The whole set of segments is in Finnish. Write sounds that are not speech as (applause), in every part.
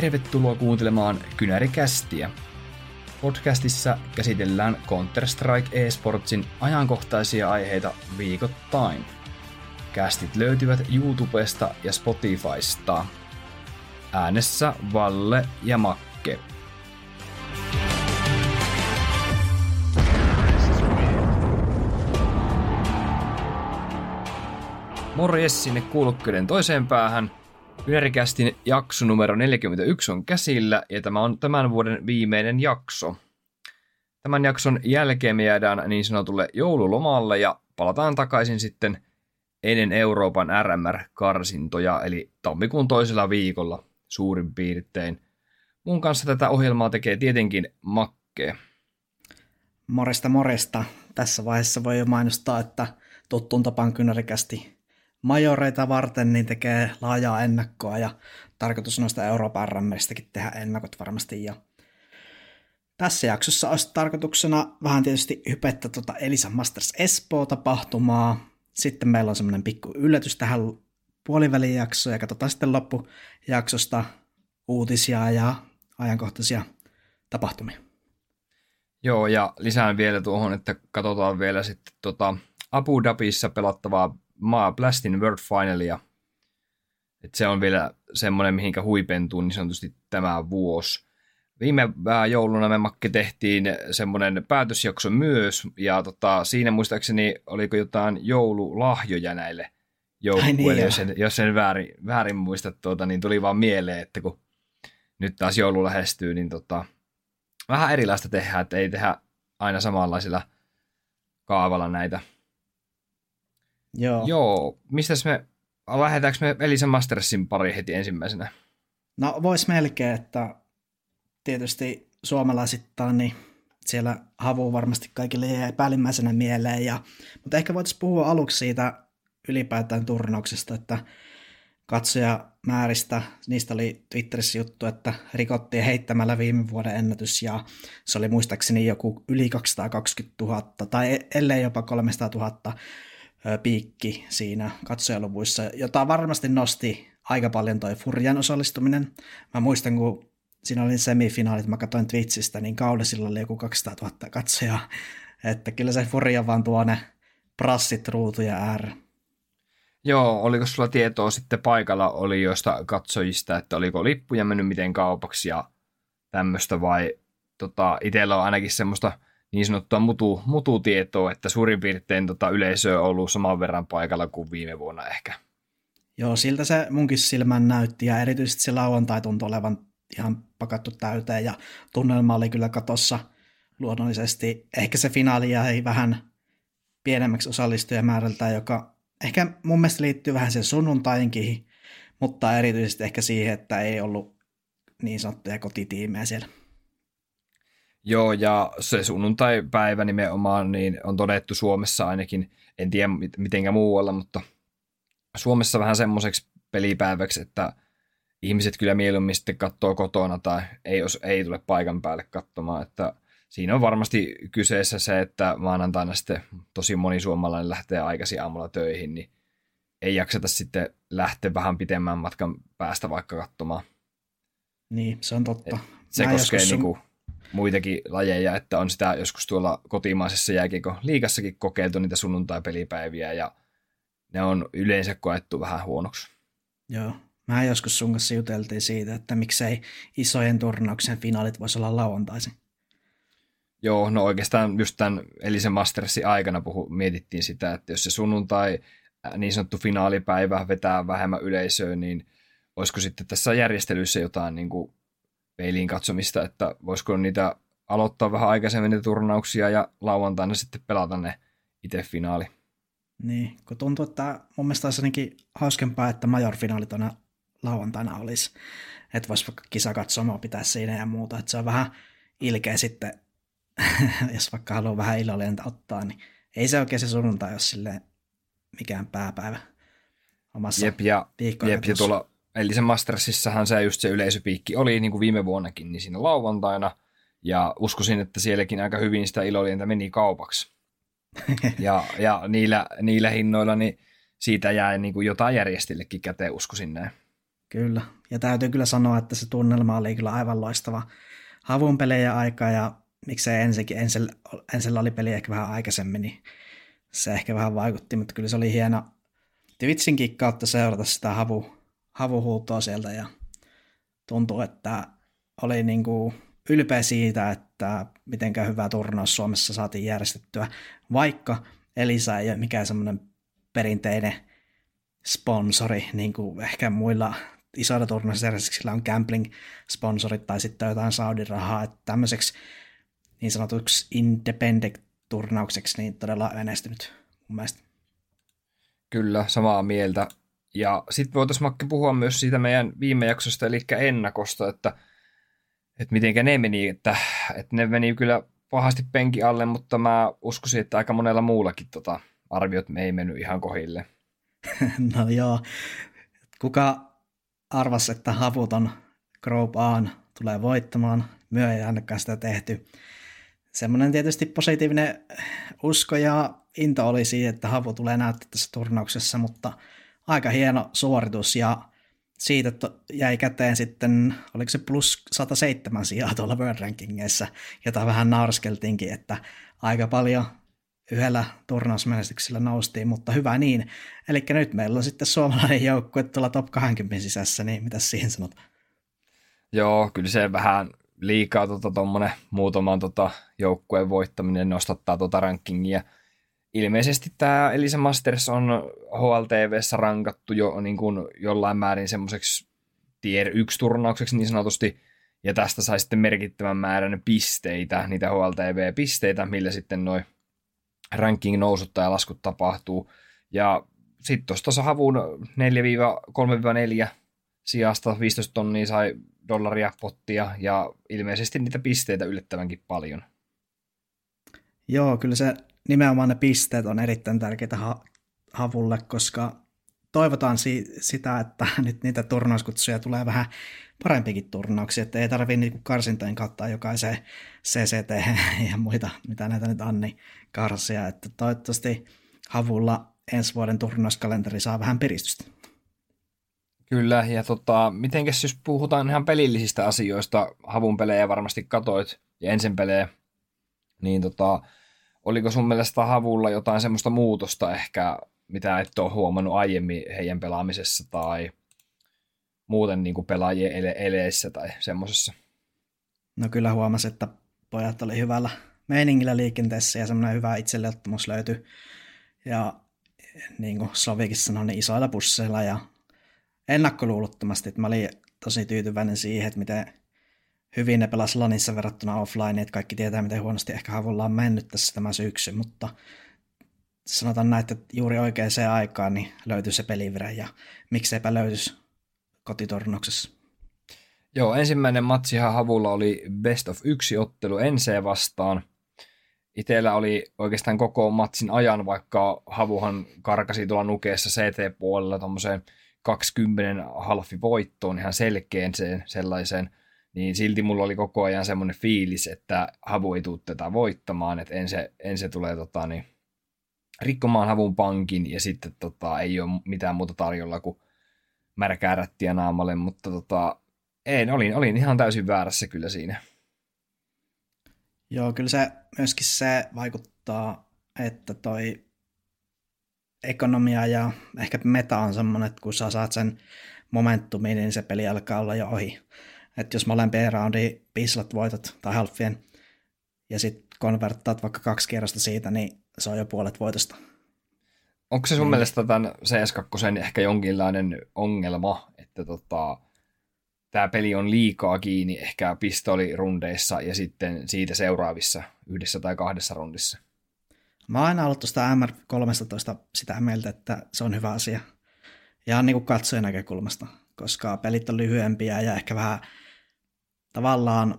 Tervetuloa kuuntelemaan Kynärikästiä. Podcastissa käsitellään Counter-Strike eSportsin ajankohtaisia aiheita viikoittain. Kästit löytyvät YouTubesta ja Spotifysta. Äänessä Valle ja Makke. Morjes sinne kuulokkeiden toiseen päähän. Ynerikästin jakso numero 41 on käsillä ja tämä on tämän vuoden viimeinen jakso. Tämän jakson jälkeen me jäädään niin sanotulle joululomalle ja palataan takaisin sitten ennen Euroopan RMR-karsintoja, eli tammikuun toisella viikolla suurin piirtein. Mun kanssa tätä ohjelmaa tekee tietenkin Makke. Moresta moresta. Tässä vaiheessa voi jo mainostaa, että tuttuun tapaan kynärikästi majoreita varten niin tekee laajaa ennakkoa ja tarkoitus noista Euroopan RMistäkin tehdä ennakot varmasti. Ja tässä jaksossa olisi tarkoituksena vähän tietysti hypettä tuota Elisa Masters Espoo-tapahtumaa. Sitten meillä on semmoinen pikku yllätys tähän puolivälijaksoon ja katsotaan sitten loppujaksosta uutisia ja ajankohtaisia tapahtumia. Joo, ja lisään vielä tuohon, että katsotaan vielä sitten tota Abu Dhabissa pelattavaa Blastin World Finalia. Et se on vielä semmoinen, mihinkä huipentuu niin sanotusti tämä vuosi. Viime jouluna me Makke tehtiin semmoinen päätösjakso myös, ja tota, siinä muistaakseni oliko jotain joululahjoja näille joukkueille, niin jos, en, jos en väärin, väärin muista, tuota, niin tuli vaan mieleen, että kun nyt taas joulu lähestyy, niin tota, vähän erilaista tehdään, että ei tehdä aina samanlaisilla kaavalla näitä Joo. Joo. Mistäs me, lähdetäänkö me Elisa Mastersin pari heti ensimmäisenä? No vois melkein, että tietysti suomalaisittain, niin siellä havu varmasti kaikille jäi päällimmäisenä mieleen. Ja, mutta ehkä voitaisiin puhua aluksi siitä ylipäätään turnauksesta, että katsojamääristä, niistä oli Twitterissä juttu, että rikottiin heittämällä viime vuoden ennätys ja se oli muistaakseni joku yli 220 000 tai ellei jopa 300 000 piikki siinä katsojaluvuissa, jota varmasti nosti aika paljon toi Furjan osallistuminen. Mä muistan, kun siinä oli semifinaalit, mä katsoin Twitchistä, niin kaudesilla oli joku 200 000 katsojaa. Että kyllä se Furja vaan tuo ne prassit ruutuja ääreen. Joo, oliko sulla tietoa sitten paikalla oli joista katsojista, että oliko lippuja mennyt miten kaupaksi ja tämmöistä vai tota, itsellä on ainakin semmoista niin sanottua mutu, mututietoa, että suurin piirtein tota yleisö on ollut saman verran paikalla kuin viime vuonna ehkä. Joo, siltä se munkin silmän näytti ja erityisesti se lauantai tuntui olevan ihan pakattu täyteen ja tunnelma oli kyllä katossa luonnollisesti. Ehkä se finaali jäi vähän pienemmäksi osallistujamäärältä, joka ehkä mun mielestä liittyy vähän sen sunnuntainkin, mutta erityisesti ehkä siihen, että ei ollut niin sanottuja kotitiimejä siellä. Joo, ja se sunnuntai-päivä nimenomaan niin on todettu Suomessa ainakin, en tiedä mitenkä muualla, mutta Suomessa vähän semmoiseksi pelipäiväksi, että ihmiset kyllä mieluummin sitten katsoo kotona tai ei, jos ei tule paikan päälle katsomaan, että siinä on varmasti kyseessä se, että maanantaina sitten tosi moni suomalainen lähtee aikaisin aamulla töihin, niin ei jakseta sitten lähteä vähän pitemmän matkan päästä vaikka katsomaan. Niin, se on totta. Se Mä koskee sun... niinku muitakin lajeja, että on sitä joskus tuolla kotimaisessa jääkiekko liikassakin kokeiltu niitä sunnuntai-pelipäiviä ja ne on yleensä koettu vähän huonoksi. Joo. Mä joskus sun kanssa juteltiin siitä, että miksei isojen turnauksen finaalit voisi olla lauantaisin. Joo, no oikeastaan just tämän Elisen Mastersin aikana puhu, mietittiin sitä, että jos se sunnuntai niin sanottu finaalipäivä vetää vähemmän yleisöä, niin olisiko sitten tässä järjestelyssä jotain niin kuin peiliin katsomista, että voisiko niitä aloittaa vähän aikaisemmin niitä turnauksia ja lauantaina sitten pelata ne itse finaali. Niin, kun tuntuu, että mun mielestä olisi ainakin hauskempaa, että major-finaalit aina lauantaina olisi. Että voisi vaikka kisakatsomaa pitää siinä ja muuta. Että se on vähän ilkeä sitten, (laughs) jos vaikka haluaa vähän ilollenta ottaa, niin ei se oikein se sunnuntai ole silleen mikään pääpäivä omassa jep, ja, jep, ja tuolla Eli se Mastersissahan se just se yleisöpiikki oli niin kuin viime vuonnakin, niin siinä lauantaina. Ja uskoisin, että sielläkin aika hyvin sitä ilolientä meni kaupaksi. (laughs) ja, ja niillä, niillä hinnoilla niin siitä jää niin kuin jotain järjestillekin käteen, uskoisin näin. Kyllä, ja täytyy kyllä sanoa, että se tunnelma oli kyllä aivan loistava havun pelejä aikaa ja miksei ensikin, Ensel, Ensellä oli peli ehkä vähän aikaisemmin, niin se ehkä vähän vaikutti, mutta kyllä se oli hieno Twitchinkin kautta seurata sitä havu, havuhuutoa sieltä ja tuntuu, että oli niin kuin ylpeä siitä, että mitenkä hyvä turnaus Suomessa saatiin järjestettyä, vaikka Elisa ei ole mikään semmoinen perinteinen sponsori, niin kuin ehkä muilla isoilla turnausjärjestyksillä on gambling-sponsorit tai sitten jotain Saudi-rahaa, että tämmöiseksi niin sanotuksi independent-turnaukseksi niin todella menestynyt mun mielestä. Kyllä, samaa mieltä. Ja sitten voitaisiin Makke puhua myös siitä meidän viime jaksosta, eli ennakosta, että, että miten ne meni, että, että ne meni kyllä pahasti penki alle, mutta mä uskoisin, että aika monella muullakin tota, arviot me ei mennyt ihan kohille. (laughs) no joo, kuka arvasi, että havuton Group A tulee voittamaan, myö ei ainakaan sitä tehty. Semmoinen tietysti positiivinen usko ja into oli siitä, että havu tulee näyttää tässä turnauksessa, mutta aika hieno suoritus ja siitä jäi käteen sitten, oliko se plus 107 sijaa tuolla World Rankingissa, jota vähän naurskeltiinkin, että aika paljon yhdellä turnausmenestyksellä noustiin, mutta hyvä niin. Eli nyt meillä on sitten suomalainen joukkue tuolla top 20 sisässä, niin mitä siihen sanot? Joo, kyllä se vähän liikaa tuota, muutaman tota, joukkueen voittaminen nostattaa tuota rankingia – ilmeisesti tämä Elisa Masters on HLTVssä rankattu jo niin kuin jollain määrin semmoiseksi tier 1 turnaukseksi niin sanotusti, ja tästä sai sitten merkittävän määrän pisteitä, niitä HLTV-pisteitä, millä sitten noin ranking nousut tai laskut tapahtuu. Ja sitten tuosta havun 4-3-4 sijasta 15 tonnia sai dollaria pottia ja ilmeisesti niitä pisteitä yllättävänkin paljon. Joo, kyllä se nimenomaan ne pisteet on erittäin tärkeitä ha- havulle, koska toivotaan si- sitä, että (laughs) nyt niitä turnauskutsuja tulee vähän parempikin turnauksia, että ei tarvitse niinku karsintojen kautta jokaiseen CCT (laughs) ja muita, mitä näitä nyt Anni karsia, että toivottavasti havulla ensi vuoden turnauskalenteri saa vähän piristystä. Kyllä, ja tota, mitenkäs jos puhutaan ihan pelillisistä asioista, havun pelejä varmasti katoit ja ensin pelejä, niin tota, oliko sun mielestä Havulla jotain semmoista muutosta ehkä, mitä et ole huomannut aiemmin heidän pelaamisessa tai muuten niin kuin pelaajien ele- eleissä tai semmoisessa? No kyllä huomasi, että pojat oli hyvällä meiningillä liikenteessä ja semmoinen hyvä itselleottamus löytyi. Ja niin kuin Slovikin sanoi, niin isoilla pusseilla ja ennakkoluulottomasti, että mä olin tosi tyytyväinen siihen, että miten hyvin ne pelas Lanissa verrattuna offline, että kaikki tietää, miten huonosti ehkä Havulla on mennyt tässä tämä syksy, mutta sanotaan näin, että juuri oikeaan aikaan niin löytyy se pelivire ja mikseipä löytyisi kotitornoksessa. Joo, ensimmäinen matsihan Havulla oli best of yksi ottelu NC vastaan. Itellä oli oikeastaan koko matsin ajan, vaikka Havuhan karkasi tuolla nukeessa CT-puolella tuommoiseen 20 halfi voittoon ihan selkeän sellaiseen – niin silti mulla oli koko ajan semmoinen fiilis, että havu ei tule tätä voittamaan, että en se, en se tulee tota, niin, rikkomaan havun pankin ja sitten tota, ei ole mitään muuta tarjolla kuin märkää rättiä naamalle, mutta tota, en, olin, olin ihan täysin väärässä kyllä siinä. Joo, kyllä se myöskin se vaikuttaa, että toi ekonomia ja ehkä meta on semmoinen, että kun sä saat sen momentumin, niin se peli alkaa olla jo ohi. Että jos molempien roundin pislat voitat tai halfien ja sitten konverttaat vaikka kaksi kierrosta siitä, niin se on jo puolet voitosta. Onko se sun niin. mielestä tämän CS2 ehkä jonkinlainen ongelma, että tota, tämä peli on liikaa kiinni ehkä pistolirundeissa ja sitten siitä seuraavissa yhdessä tai kahdessa rundissa? Mä oon aina ollut tuosta MR13 sitä mieltä, että se on hyvä asia. Ja niin kuin katsojen näkökulmasta, koska pelit on lyhyempiä ja ehkä vähän tavallaan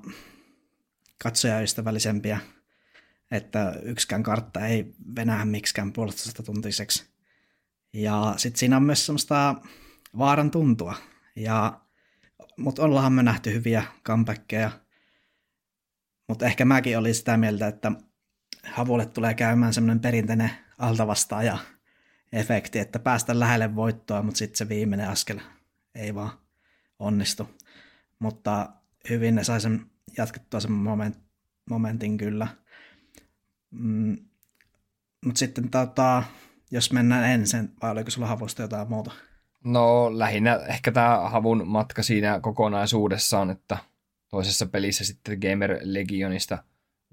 katsojaystävällisempiä, että yksikään kartta ei venää miksikään puolustusta tuntiseksi. Ja sitten siinä on myös semmoista vaaran tuntua. Ja, mutta ollaanhan me nähty hyviä comebackkejä. Mutta ehkä mäkin olin sitä mieltä, että Havulle tulee käymään semmoinen perinteinen altavastaaja efekti, että päästä lähelle voittoa, mutta sitten se viimeinen askel ei vaan onnistu. Mutta hyvin ne sai sen jatkettua sen moment, momentin kyllä. Mm, mutta sitten tota, jos mennään ensin, vai oliko sulla havusta jotain muuta? No lähinnä ehkä tämä havun matka siinä kokonaisuudessaan, että toisessa pelissä sitten Gamer Legionista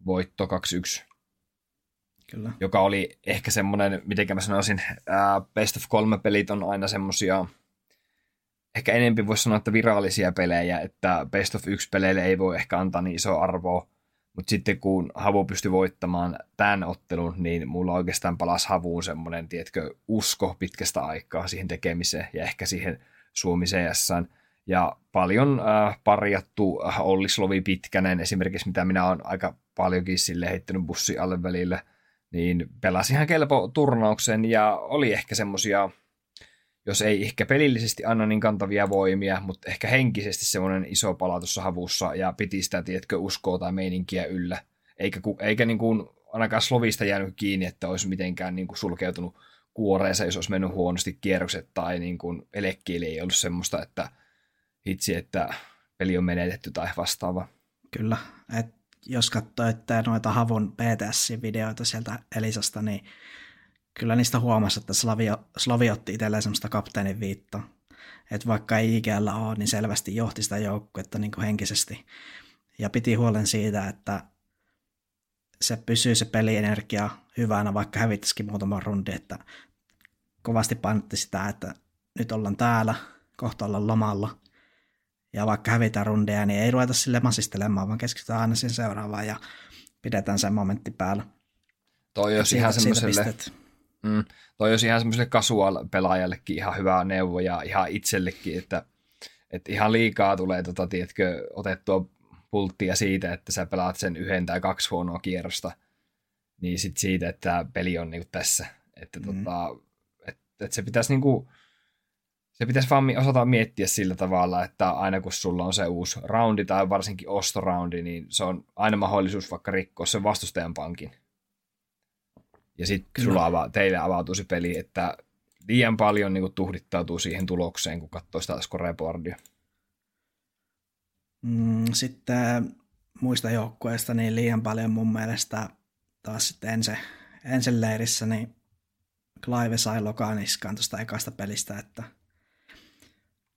voitto 2-1. Kyllä. Joka oli ehkä semmoinen, miten mä sanoisin, ää, Best of 3 pelit on aina semmosia, ehkä enempi voisi sanoa, että virallisia pelejä, että Best of 1 peleille ei voi ehkä antaa niin iso arvoa, mutta sitten kun Havu pystyi voittamaan tämän ottelun, niin mulla oikeastaan palasi Havuun semmoinen, tiedätkö, usko pitkästä aikaa siihen tekemiseen ja ehkä siihen Suomi CSään. Ja paljon äh, parjattu äh, Olli Slovi Pitkänen esimerkiksi, mitä minä olen aika paljonkin sille heittänyt bussi alle välillä, niin pelasi ihan kelpo turnauksen ja oli ehkä semmosia, jos ei ehkä pelillisesti anna niin kantavia voimia, mutta ehkä henkisesti semmoinen iso pala tuossa havussa ja piti sitä, tiedätkö, uskoa tai meininkiä yllä. Eikä, eikä niin kuin ainakaan Slovista jäänyt kiinni, että olisi mitenkään niin kuin sulkeutunut kuoreensa, jos olisi mennyt huonosti kierrokset tai niin kuin elekkiili ei ollut semmoista, että hitsi, että peli on menetetty tai vastaava. Kyllä, et jos katsoitte noita Havun PTS-videoita sieltä Elisasta, niin kyllä niistä huomasi, että Slavi, Slavi otti itselleen semmoista kapteenin viittoa. Että vaikka ei IGL ole, niin selvästi johti sitä joukkuetta niin henkisesti. Ja piti huolen siitä, että se pysyy se pelienergia hyvänä, vaikka hävittäisikin muutaman rundi, että kovasti painotti sitä, että nyt ollaan täällä, kohta ollaan lomalla. Ja vaikka hävitään rundeja, niin ei ruveta sille masistelemaan, vaan keskitytään aina siihen seuraavaan ja pidetään se momentti päällä. Toi olisi ihan semmoiselle, mm, toi olisi ihan semmoiselle casual-pelaajallekin ihan hyvä neuvo ja ihan itsellekin, että, että ihan liikaa tulee, tota, tiedätkö, otettua pulttia siitä, että sä pelaat sen yhden tai kaksi huonoa kierrosta, niin sit siitä, että peli on niinku tässä. Että mm. tota, et, et se pitäisi niinku, se pitäisi vaan osata miettiä sillä tavalla, että aina kun sulla on se uusi roundi tai varsinkin ostoroundi, niin se on aina mahdollisuus vaikka rikkoa sen vastustajan pankin. Ja sitten sulla ava, teille avautuu se peli, että liian paljon niin kuin, tuhdittautuu siihen tulokseen, kun katsoo sitä scoreboardia. Mm, sitten muista joukkueista niin liian paljon mun mielestä taas sitten ensi, ensin leirissä, niin Clive sai lokaniskaan tuosta ekasta pelistä, että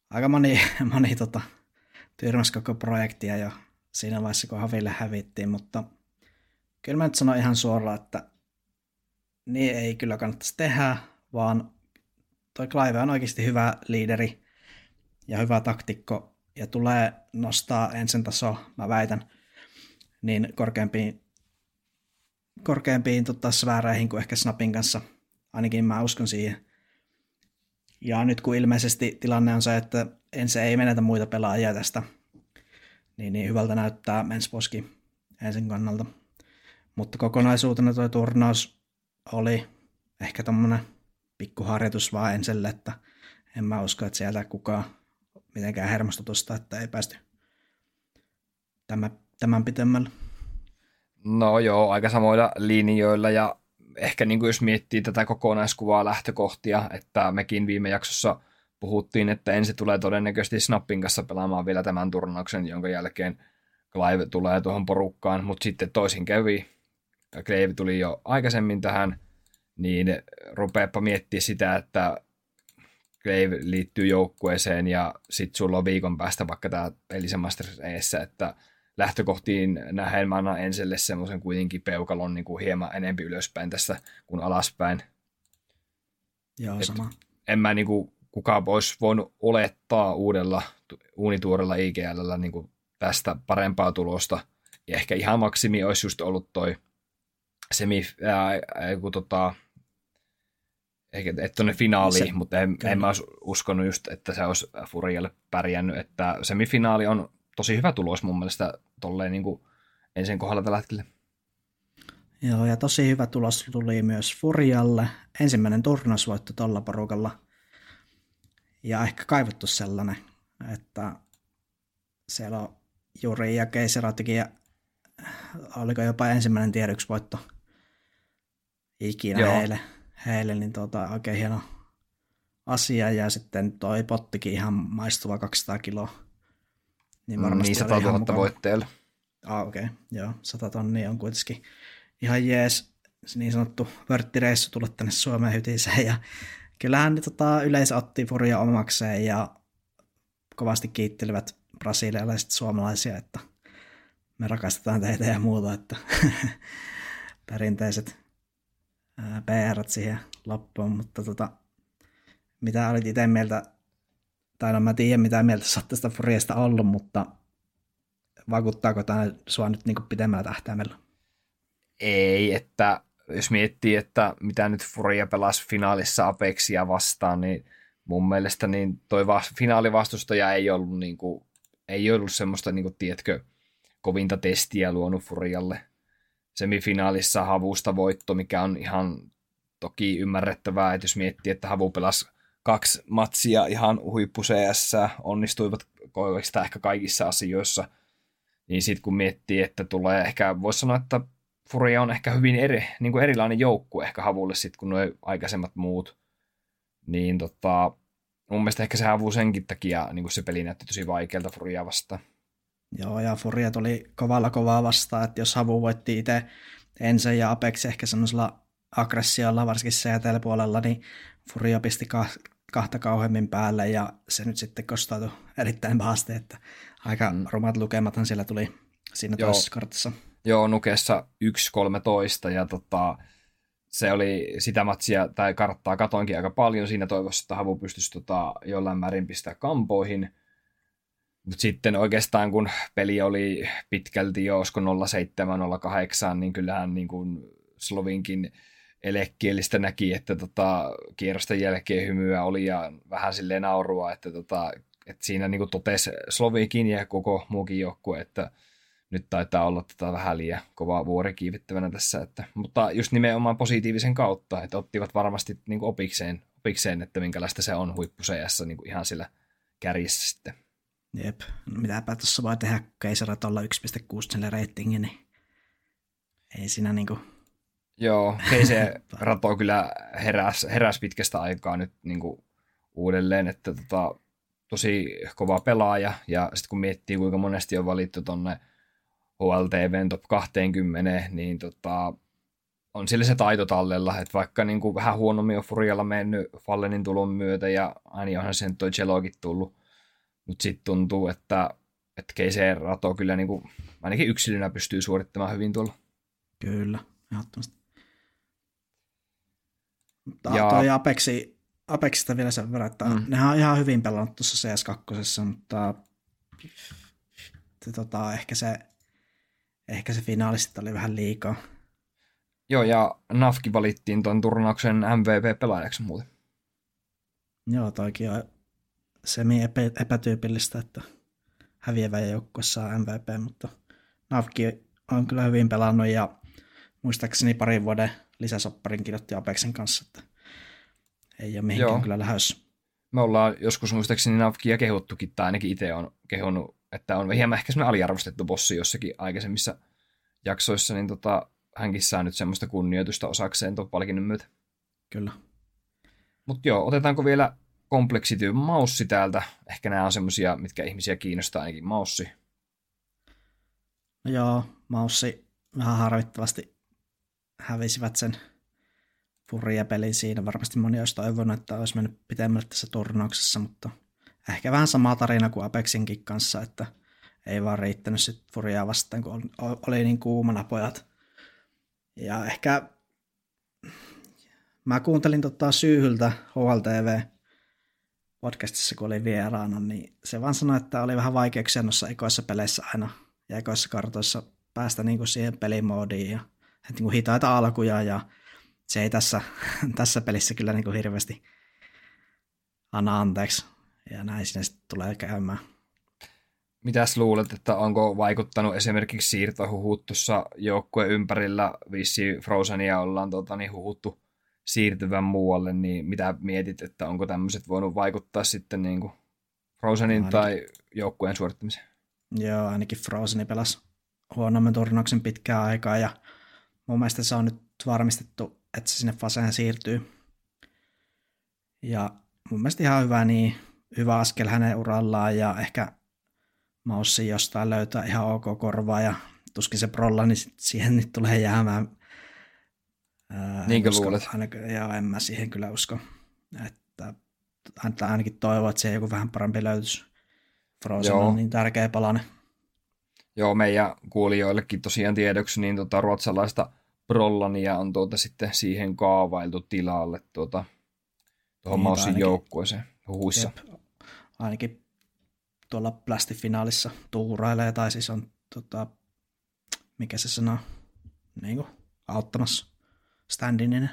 aika moni, (laughs) moni tota, tyrmäsi koko projektia jo siinä vaiheessa, kun Haville hävittiin, mutta kyllä mä nyt sanon ihan suoraan, että niin ei kyllä kannattaisi tehdä, vaan toi Clive on oikeasti hyvä liideri ja hyvä taktikko ja tulee nostaa ensin taso, mä väitän, niin korkeampiin, korkeampiin tota, sfääreihin kuin ehkä Snapin kanssa. Ainakin mä uskon siihen. Ja nyt kun ilmeisesti tilanne on se, että ensin ei menetä muita pelaajia tästä, niin, niin hyvältä näyttää Mensposki ensin kannalta. Mutta kokonaisuutena tuo turnaus oli ehkä tommonen pikkuharjoitus vaan enselle, että en mä usko, että sieltä kukaan mitenkään hermostutusta, että ei päästy tämän, tämän pitemmälle. No joo, aika samoilla linjoilla ja ehkä niin kuin jos miettii tätä kokonaiskuvaa lähtökohtia, että mekin viime jaksossa puhuttiin, että ensi tulee todennäköisesti Snappin kanssa pelaamaan vielä tämän turnauksen, jonka jälkeen Clive tulee tuohon porukkaan, mutta sitten toisin kävi. Clive tuli jo aikaisemmin tähän, niin rupeepa miettiä sitä, että Clave liittyy joukkueeseen ja sitten sulla on viikon päästä vaikka tämä Masters eessä, että lähtökohtiin nähden mä annan Enselle semmoisen kuitenkin peukalon niin kuin hieman enempi ylöspäin tässä kuin alaspäin. Joo, Et sama. En mä niin kuin, kukaan olisi voinut olettaa uudella uunituorella IGL niin kuin tästä parempaa tulosta. Ja ehkä ihan maksimi olisi just ollut toi semi, ää, kun tota, eikä et tuonne finaaliin, se, mutta en, en mä olisi uskonut just, että se olisi Furialle pärjännyt, että semifinaali on tosi hyvä tulos mun mielestä tolleen niin kuin ensin kohdalla tällä hetkellä. Joo, ja tosi hyvä tulos tuli myös Furialle. Ensimmäinen turnasvoitto tuolla porukalla. Ja ehkä kaivattu sellainen, että siellä on Juri ja Keiseraatikin ja oliko jopa ensimmäinen tier voitto ikinä Joo. heille heille, niin tota, oikein hieno, asia ja sitten toi pottikin ihan maistuva 200 kiloa. Niin varmasti mm, niin 100 000 voitteelle. Ah, okei. Okay. Joo, 100 tonnia on kuitenkin ihan jees niin sanottu vörttireissu tulla tänne Suomeen hytiseen ja kyllähän ne tota, yleisö otti Furia omakseen ja kovasti kiittelivät brasilialaiset suomalaisia, että me rakastetaan teitä ja muuta, että (laughs) perinteiset PR siihen loppuun, mutta tota, mitä olit itse mieltä, tai no mä tiedän mitä mieltä sä tästä Furiasta ollut, mutta vakuuttaako tämä sua nyt niin pidemmällä tähtäimellä? Ei, että jos miettii, että mitä nyt Furia pelasi finaalissa Apexia vastaan, niin mun mielestä niin toi va- finaalivastustaja ei ollut, niin kuin, ei ollut semmoista, niin kuin, tiedätkö, kovinta testiä luonut Furialle. Semifinaalissa Havusta voitto, mikä on ihan toki ymmärrettävää, että jos miettii, että Havu pelasi kaksi matsia ihan huippu CS, onnistuivat oikeastaan ehkä kaikissa asioissa, niin sitten kun miettii, että tulee ehkä, voisi sanoa, että Furia on ehkä hyvin eri, niin kuin erilainen joukkue ehkä Havulle sitten kuin nuo aikaisemmat muut, niin tota, mun mielestä ehkä se Havu senkin takia niin kuin se peli näytti tosi vaikealta Furia vastaan. Joo, ja Furia tuli kovalla kovaa vastaan, että jos Havu voitti itse ensin ja Apex ehkä semmoisella aggressiolla, varsinkin CTL-puolella, niin Furia pisti kahta kauheammin päälle ja se nyt sitten kostautui erittäin pahasti, että aika mm. rumat lukemathan siellä tuli siinä Joo. toisessa kartassa. Joo, Nukessa 1.13 ja tota, se oli sitä matsia tai karttaa katoinkin aika paljon siinä toivossa, että Havu pystyisi tota, jollain määrin pistää kampoihin. Mutta sitten oikeastaan kun peli oli pitkälti jo, olisiko 07-08, niin kyllähän niin kuin Slovinkin elekielistä näki, että tota, kierrosten jälkeen hymyä oli ja vähän silleen naurua, että, tota, että siinä niin totesi Slovikin ja koko muukin joukkue, että nyt taitaa olla tota vähän liian kova vuori kiivittävänä tässä, että, mutta just nimenomaan positiivisen kautta, että ottivat varmasti niin kuin opikseen, opikseen, että minkälaista se on huippuseijassa niin kuin ihan sillä kärjessä sitten. Jep, no mitäpä tuossa voi tehdä, kun keisarat olla 1.6 reitingin, niin ei siinä niinku... Joo, ei se (laughs) rato kyllä heräs, heräs pitkästä aikaa nyt niinku uudelleen, että tota, tosi kova pelaaja, ja sitten kun miettii, kuinka monesti on valittu tonne HLTVn top 20, niin tota, on sillä se taito tallella, että vaikka niin kuin vähän huonommin on Furialla mennyt Fallenin tulon myötä, ja aina onhan sen toi Celokin tullut, mutta sitten tuntuu, että, että GC Rato kyllä niin kuin, ainakin yksilönä pystyy suorittamaan hyvin tuolla. Kyllä, ehdottomasti. Mutta ja... toi Apexi, Apexista vielä sen verran, että mm. nehän on ihan hyvin pelannut tuossa CS2, mutta tota, ehkä se ehkä se finaali sitten oli vähän liikaa. Joo, ja Nafki valittiin tuon turnauksen MVP-pelaajaksi muuten. Joo, toikin on semi-epätyypillistä, että häviävä joukkue saa MVP, mutta Nafki on kyllä hyvin pelannut ja muistaakseni parin vuoden lisäsopparin kirjoitti Apexin kanssa, että ei ole mihinkään Joo. kyllä lähes. Me ollaan joskus muistaakseni Nafkia kehuttukin, tai ainakin itse on kehunut että on hieman ehkä semmoinen aliarvostettu bossi jossakin aikaisemmissa jaksoissa, niin tota, hänkin saa nyt semmoista kunnioitusta osakseen tuon palkinnon myötä. Kyllä. Mutta joo, otetaanko vielä kompleksityy maussi täältä? Ehkä nämä on semmoisia, mitkä ihmisiä kiinnostaa ainakin maussi. No joo, maussi vähän harvittavasti hävisivät sen Furia-pelin siinä. Varmasti moni olisi toivonut, että olisi mennyt pitemmälle tässä turnauksessa, mutta – ehkä vähän sama tarina kuin Apexinkin kanssa, että ei vaan riittänyt sit Furiaa vastaan, kun oli niin kuumana pojat. Ja ehkä mä kuuntelin tota Syyhyltä HLTV podcastissa, kun oli vieraana, niin se vaan sanoi, että oli vähän vaikeuksia noissa ekoissa peleissä aina ja ekoissa kartoissa päästä niin kuin siihen pelimoodiin ja niin kuin hitaita alkuja ja se ei tässä, (laughs) tässä pelissä kyllä niin kuin hirveästi anna anteeksi ja näin sinne sitten tulee käymään. Mitäs luulet, että onko vaikuttanut esimerkiksi siirtohuhut tuossa joukkueen ympärillä, vissi Frozenia ollaan tota, niin huhuttu siirtyvän muualle, niin mitä mietit, että onko tämmöiset voinut vaikuttaa sitten niin kuin Frozenin no, tai joukkueen suorittamiseen? Joo, ainakin Frozeni pelasi huonomman turnauksen pitkään aikaa ja mun mielestä se on nyt varmistettu, että se sinne Faseen siirtyy. Ja mun mielestä ihan hyvä, niin hyvä askel hänen urallaan ja ehkä Maussi jostain löytää ihan ok korvaa ja tuskin se prolla, niin siihen nyt tulee jäämään. Niinkö luulet? Ainakin, joo, en mä siihen kyllä usko. Että ainakin toivoo, että se joku vähän parempi löytyisi. Frozen joo. on niin tärkeä palane. Joo, meidän kuulijoillekin tosiaan tiedoksi, niin tota, ruotsalaista Prollania on tuota sitten siihen kaavailtu tilalle tuota, tuohon niin, Mausin joukkueeseen huhuissa. Jep. Ainakin tuolla plastifinaalissa tuurailee, tai siis on tota, mikä se sana, niin kuin, auttamassa standininen.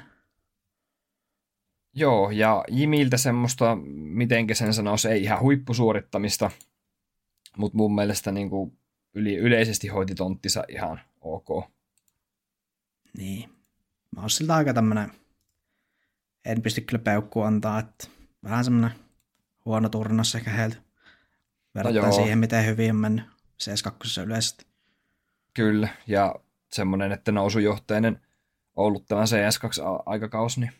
Joo, ja Jimiltä semmoista, miten sen sanoisi, ei ihan huippusuorittamista, mutta mun mielestä niin kuin yli, yleisesti hoiti tonttinsa ihan ok. Niin. Mä oon siltä aika tämmönen, en pysty kyllä peukkua antaa, että vähän semmonen huono turnaus ehkä heiltä. Verrattuna no siihen, miten hyvin on mennyt CS2 yleisesti. Kyllä, ja semmoinen, että nousujohteinen ollut tämä CS2-aikakausi, niin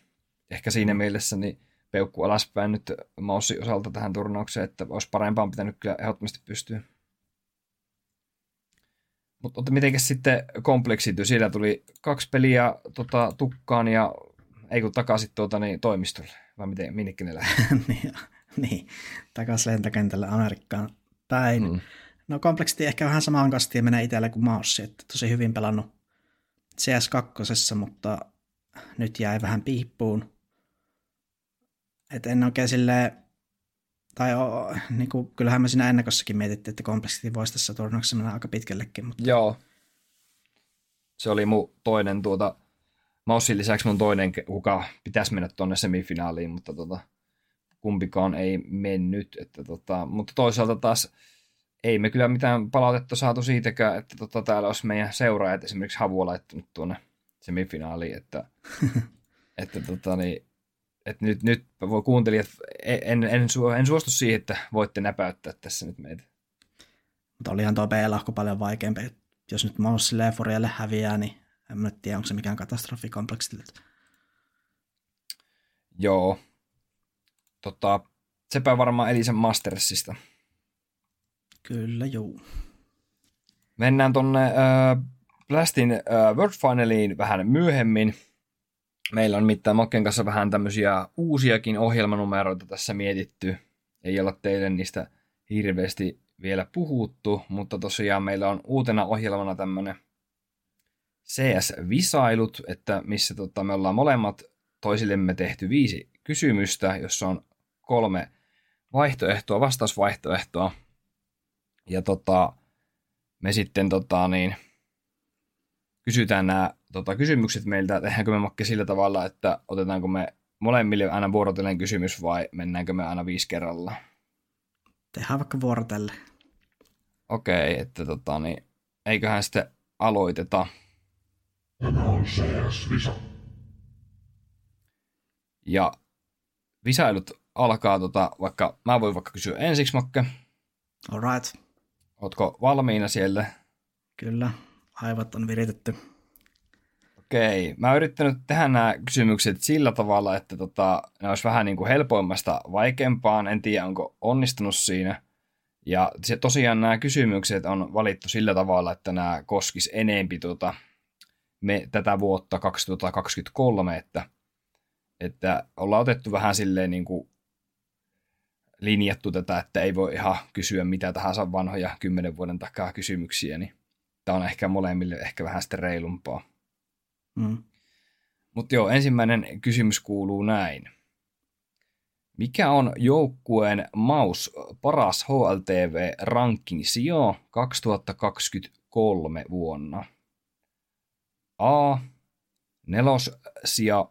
ehkä siinä mm. mielessä niin peukku alaspäin nyt Maussi osalta tähän turnaukseen, että olisi parempaan pitänyt kyllä ehdottomasti pystyä. Mutta miten sitten kompleksityi? Siellä tuli kaksi peliä tota, tukkaan ja ei kun takaisin tuota, niin, toimistolle, vai miten, minnekä ne (laughs) niin, niin, takaisin lentokentälle Amerikkaan päin. Mm. No kompleksiti ehkä vähän samaan kastiin menee itselle kuin Maussi, että tosi hyvin pelannut CS2, mutta nyt jäi vähän piippuun. Et en oikein silleen, tai o, niin kuin, kyllähän me siinä ennakossakin mietittiin, että kompleksiti voisi tässä turnauksessa mennä aika pitkällekin. Mutta... Joo. Se oli mun toinen tuota, Maussin lisäksi mun toinen, kuka pitäisi mennä tuonne semifinaaliin, mutta tota, kumpikaan ei mennyt. Että tota, mutta toisaalta taas ei me kyllä mitään palautetta saatu siitäkään, että tota, täällä olisi meidän seuraajat esimerkiksi Havua laittanut tuonne semifinaaliin, että, (laughs) että, tota, niin, että nyt, nyt voi kuuntelijat, en, en, en suostu siihen, että voitte näpäyttää tässä nyt meitä. Mutta olihan tuo B-lahko paljon vaikeampi. Jos nyt Maus Forialle häviää, niin en mä tiedä, onko se mikään katastrofi Joo. Tota, sepä varmaan Elisen Mastersista. Kyllä, juu. Mennään tonne äh, Blastin äh, World Finaliin vähän myöhemmin. Meillä on mitään Mokken kanssa vähän tämmöisiä uusiakin ohjelmanumeroita tässä mietitty. Ei olla teille niistä hirveästi vielä puhuttu, mutta tosiaan meillä on uutena ohjelmana tämmöinen CS-visailut, että missä tota, me ollaan molemmat toisillemme tehty viisi kysymystä, jossa on kolme vaihtoehtoa, vastausvaihtoehtoa, ja tota, me sitten tota, niin, kysytään nämä tota, kysymykset meiltä, tehdäänkö me makke sillä tavalla, että otetaanko me molemmille aina vuorotellen kysymys vai mennäänkö me aina viisi kerralla? Tehdään vaikka vuorotelle. Okei, okay, että tota, niin, eiköhän sitten aloiteta. Tämä on CS-visa. Ja visailut alkaa, tota, vaikka mä voin vaikka kysyä ensiksi, Makke. Alright. Ootko valmiina siellä? Kyllä, aivot on viritetty. Okei, mä oon yrittänyt tehdä nämä kysymykset sillä tavalla, että tota, ne olisi vähän niin kuin helpoimmasta vaikeampaan. En tiedä, onko onnistunut siinä. Ja se, tosiaan nämä kysymykset on valittu sillä tavalla, että nämä koskis enempi tota, me, tätä vuotta 2023, että, että ollaan otettu vähän silleen niin kuin linjattu tätä, että ei voi ihan kysyä mitä tahansa vanhoja kymmenen vuoden takaa kysymyksiä, niin tämä on ehkä molemmille ehkä vähän sitten reilumpaa. Mm. Mutta joo, ensimmäinen kysymys kuuluu näin. Mikä on joukkueen maus paras HLTV ranking sijo 2023 vuonna? A. Nelosia,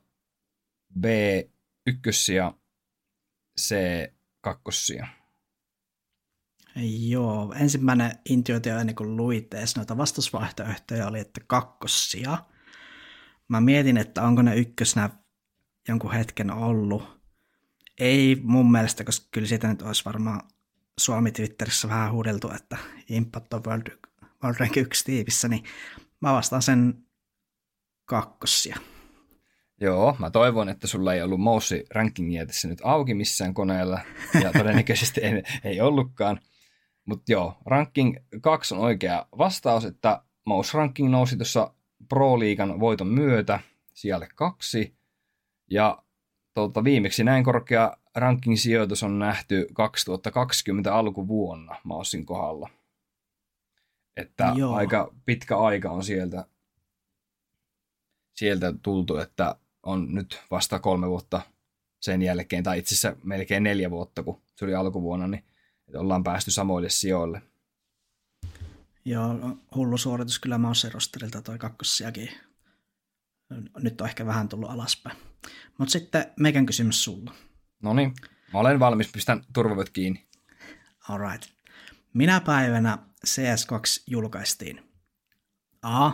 B. Ykkössiä, C kakkosia? Joo, ensimmäinen intuitio ennen kuin luit edes noita vastusvaihtoehtoja oli, että kakkosia. Mä mietin, että onko ne ykkösenä jonkun hetken ollut. Ei mun mielestä, koska kyllä siitä nyt olisi varmaan Suomi Twitterissä vähän huudeltu, että Impact on World, World Rank 1 tiivissä, niin mä vastaan sen kakkosia. Joo, mä toivon, että sulla ei ollut mouse rankingia tässä nyt auki missään koneella, ja (laughs) todennäköisesti ei, ei ollutkaan. Mutta joo, ranking 2 on oikea vastaus, että mouse ranking nousi tuossa Pro Liigan voiton myötä sijalle kaksi, ja tuota, viimeksi näin korkea ranking-sijoitus on nähty 2020 alkuvuonna Mausin kohdalla. Että Joo. aika pitkä aika on sieltä, sieltä tultu, että on nyt vasta kolme vuotta sen jälkeen, tai itse asiassa melkein neljä vuotta, kun se oli alkuvuonna, niin että ollaan päästy samoille sijoille. Joo, hullu suoritus kyllä Mausserosterilta toi kakkossiakin. Nyt on ehkä vähän tullut alaspäin. Mutta sitten meikän kysymys sulla. No niin, mä olen valmis, pistän turvavyöt kiinni. Alright. Minä päivänä CS2 julkaistiin? A.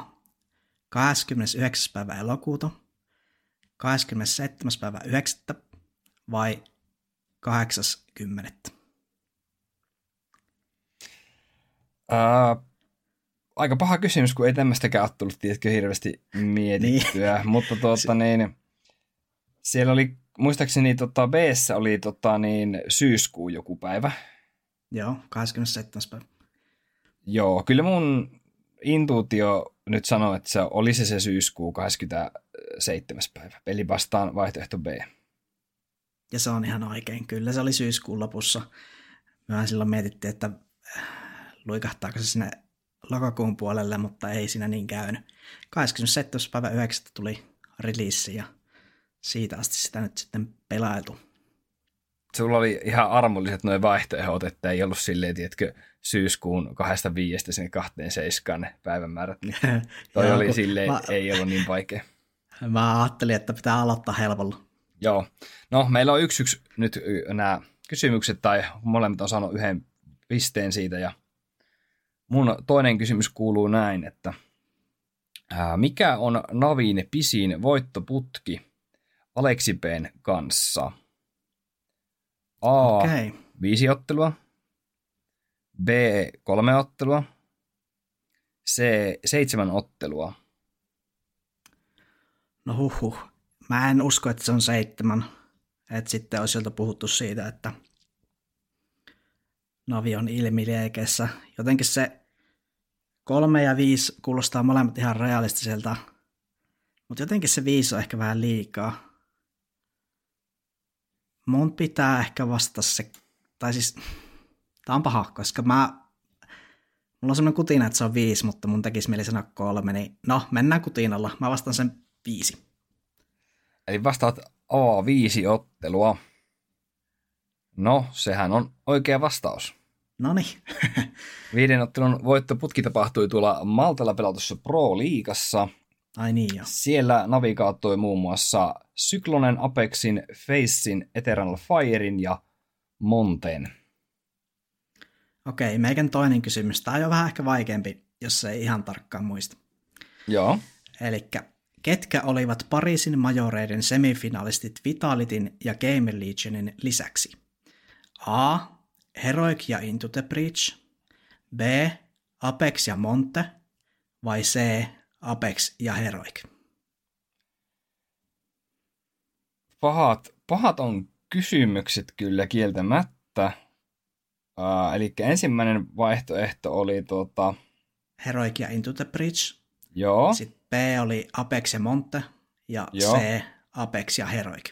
29. päivä elokuuta, 27. päivä 9. vai 80. Uh, aika paha kysymys, kun ei tämmöistäkään ole tullut, tiedätkö, hirveästi mietittyä, niin. mutta tuota, niin, siellä oli, muistaakseni tota, b oli tota, niin, syyskuu joku päivä. Joo, 27. päivä. Joo, kyllä mun intuutio nyt sanoo, että se oli se, syyskuu 27. päivä. Eli vastaan vaihtoehto B. Ja se on ihan oikein. Kyllä se oli syyskuun lopussa. Mehän silloin mietittiin, että äh, luikahtaako se sinne lokakuun puolelle, mutta ei siinä niin käynyt. 27. päivä 9. tuli release ja siitä asti sitä nyt sitten pelailtu. Sulla oli ihan armolliset noin vaihtoehdot, että ei ollut silleen, tiedätkö, syyskuun kahdesta viiestä sinne kahteen seiskaan ne päivämäärät, (laughs) niin toi Joo, oli silleen, mä, ei ollut niin vaikea. (laughs) Mä ajattelin, että pitää aloittaa helpolla. Joo. No, meillä on yksi, yksi nyt nämä kysymykset, tai molemmat on saanut yhden pisteen siitä, ja mun toinen kysymys kuuluu näin, että ää, mikä on Navin pisin voittoputki Aleksipeen kanssa? A. Okay. Viisi ottelua. B. Kolme ottelua. C. Seitsemän ottelua. No huhhuh. Mä en usko, että se on seitsemän. Että sitten olisi sieltä puhuttu siitä, että Navi on ilmiliekeissä. Jotenkin se kolme ja viisi kuulostaa molemmat ihan realistiselta, mutta jotenkin se viisi on ehkä vähän liikaa. Mun pitää ehkä vastata se, tai siis Tämä on paha, koska mä, mulla on semmoinen kutina, että se on viisi, mutta mun tekisi mieli sanoa kolme, niin no, mennään kutinalla. Mä vastaan sen viisi. Eli vastaat A, viisi ottelua. No, sehän on oikea vastaus. No niin. (laughs) Viiden ottelun voittoputki tapahtui tuolla Maltalla pelatussa Pro-liigassa. Ai niin jo. Siellä navigaattoi muun muassa Syklonen, Apexin, Facein, Eternal Firein ja Monten. Okei, meikän toinen kysymys. Tämä on jo vähän ehkä vaikeampi, jos ei ihan tarkkaan muista. Joo. Eli ketkä olivat Pariisin majoreiden semifinalistit Vitalitin ja Gamer Legionin lisäksi? A. Heroic ja Into the Breach. B. Apex ja Monte. Vai C. Apex ja Heroic? Pahat, pahat on kysymykset kyllä kieltämättä. Uh, eli ensimmäinen vaihtoehto oli tuota... Heroic ja Into the Bridge. Joo. Sitten B oli Apex ja Monte ja Joo. C Apex ja Heroic.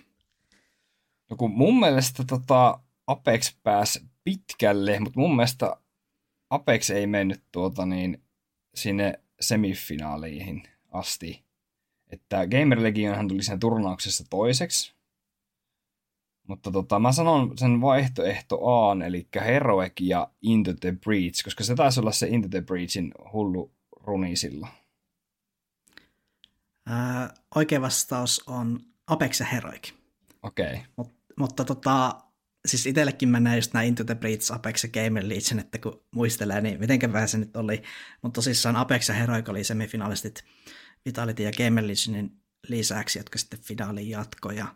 No kun mun mielestä tota Apex pääsi pitkälle, mutta mun mielestä Apex ei mennyt tuota niin, sinne semifinaaliin asti. Että Gamer Legionhan tuli siinä turnauksessa toiseksi, mutta tota, mä sanon sen vaihtoehto A, eli Heroic ja Into the Breach, koska se taisi olla se Into the Breachin hullu runisilla. Ää, oikea vastaus on Apex ja Heroic. Okei. Okay. Mut, mutta tota, siis itsellekin menee just nämä Into the Breach, Apex ja Gamer Legion, että kun muistelee, niin mitenkä vähän se nyt oli. Mutta tosissaan Apex ja Heroic oli semifinalistit Vitality ja Gamer Legionin lisäksi, jotka sitten finaaliin jatkoi. Ja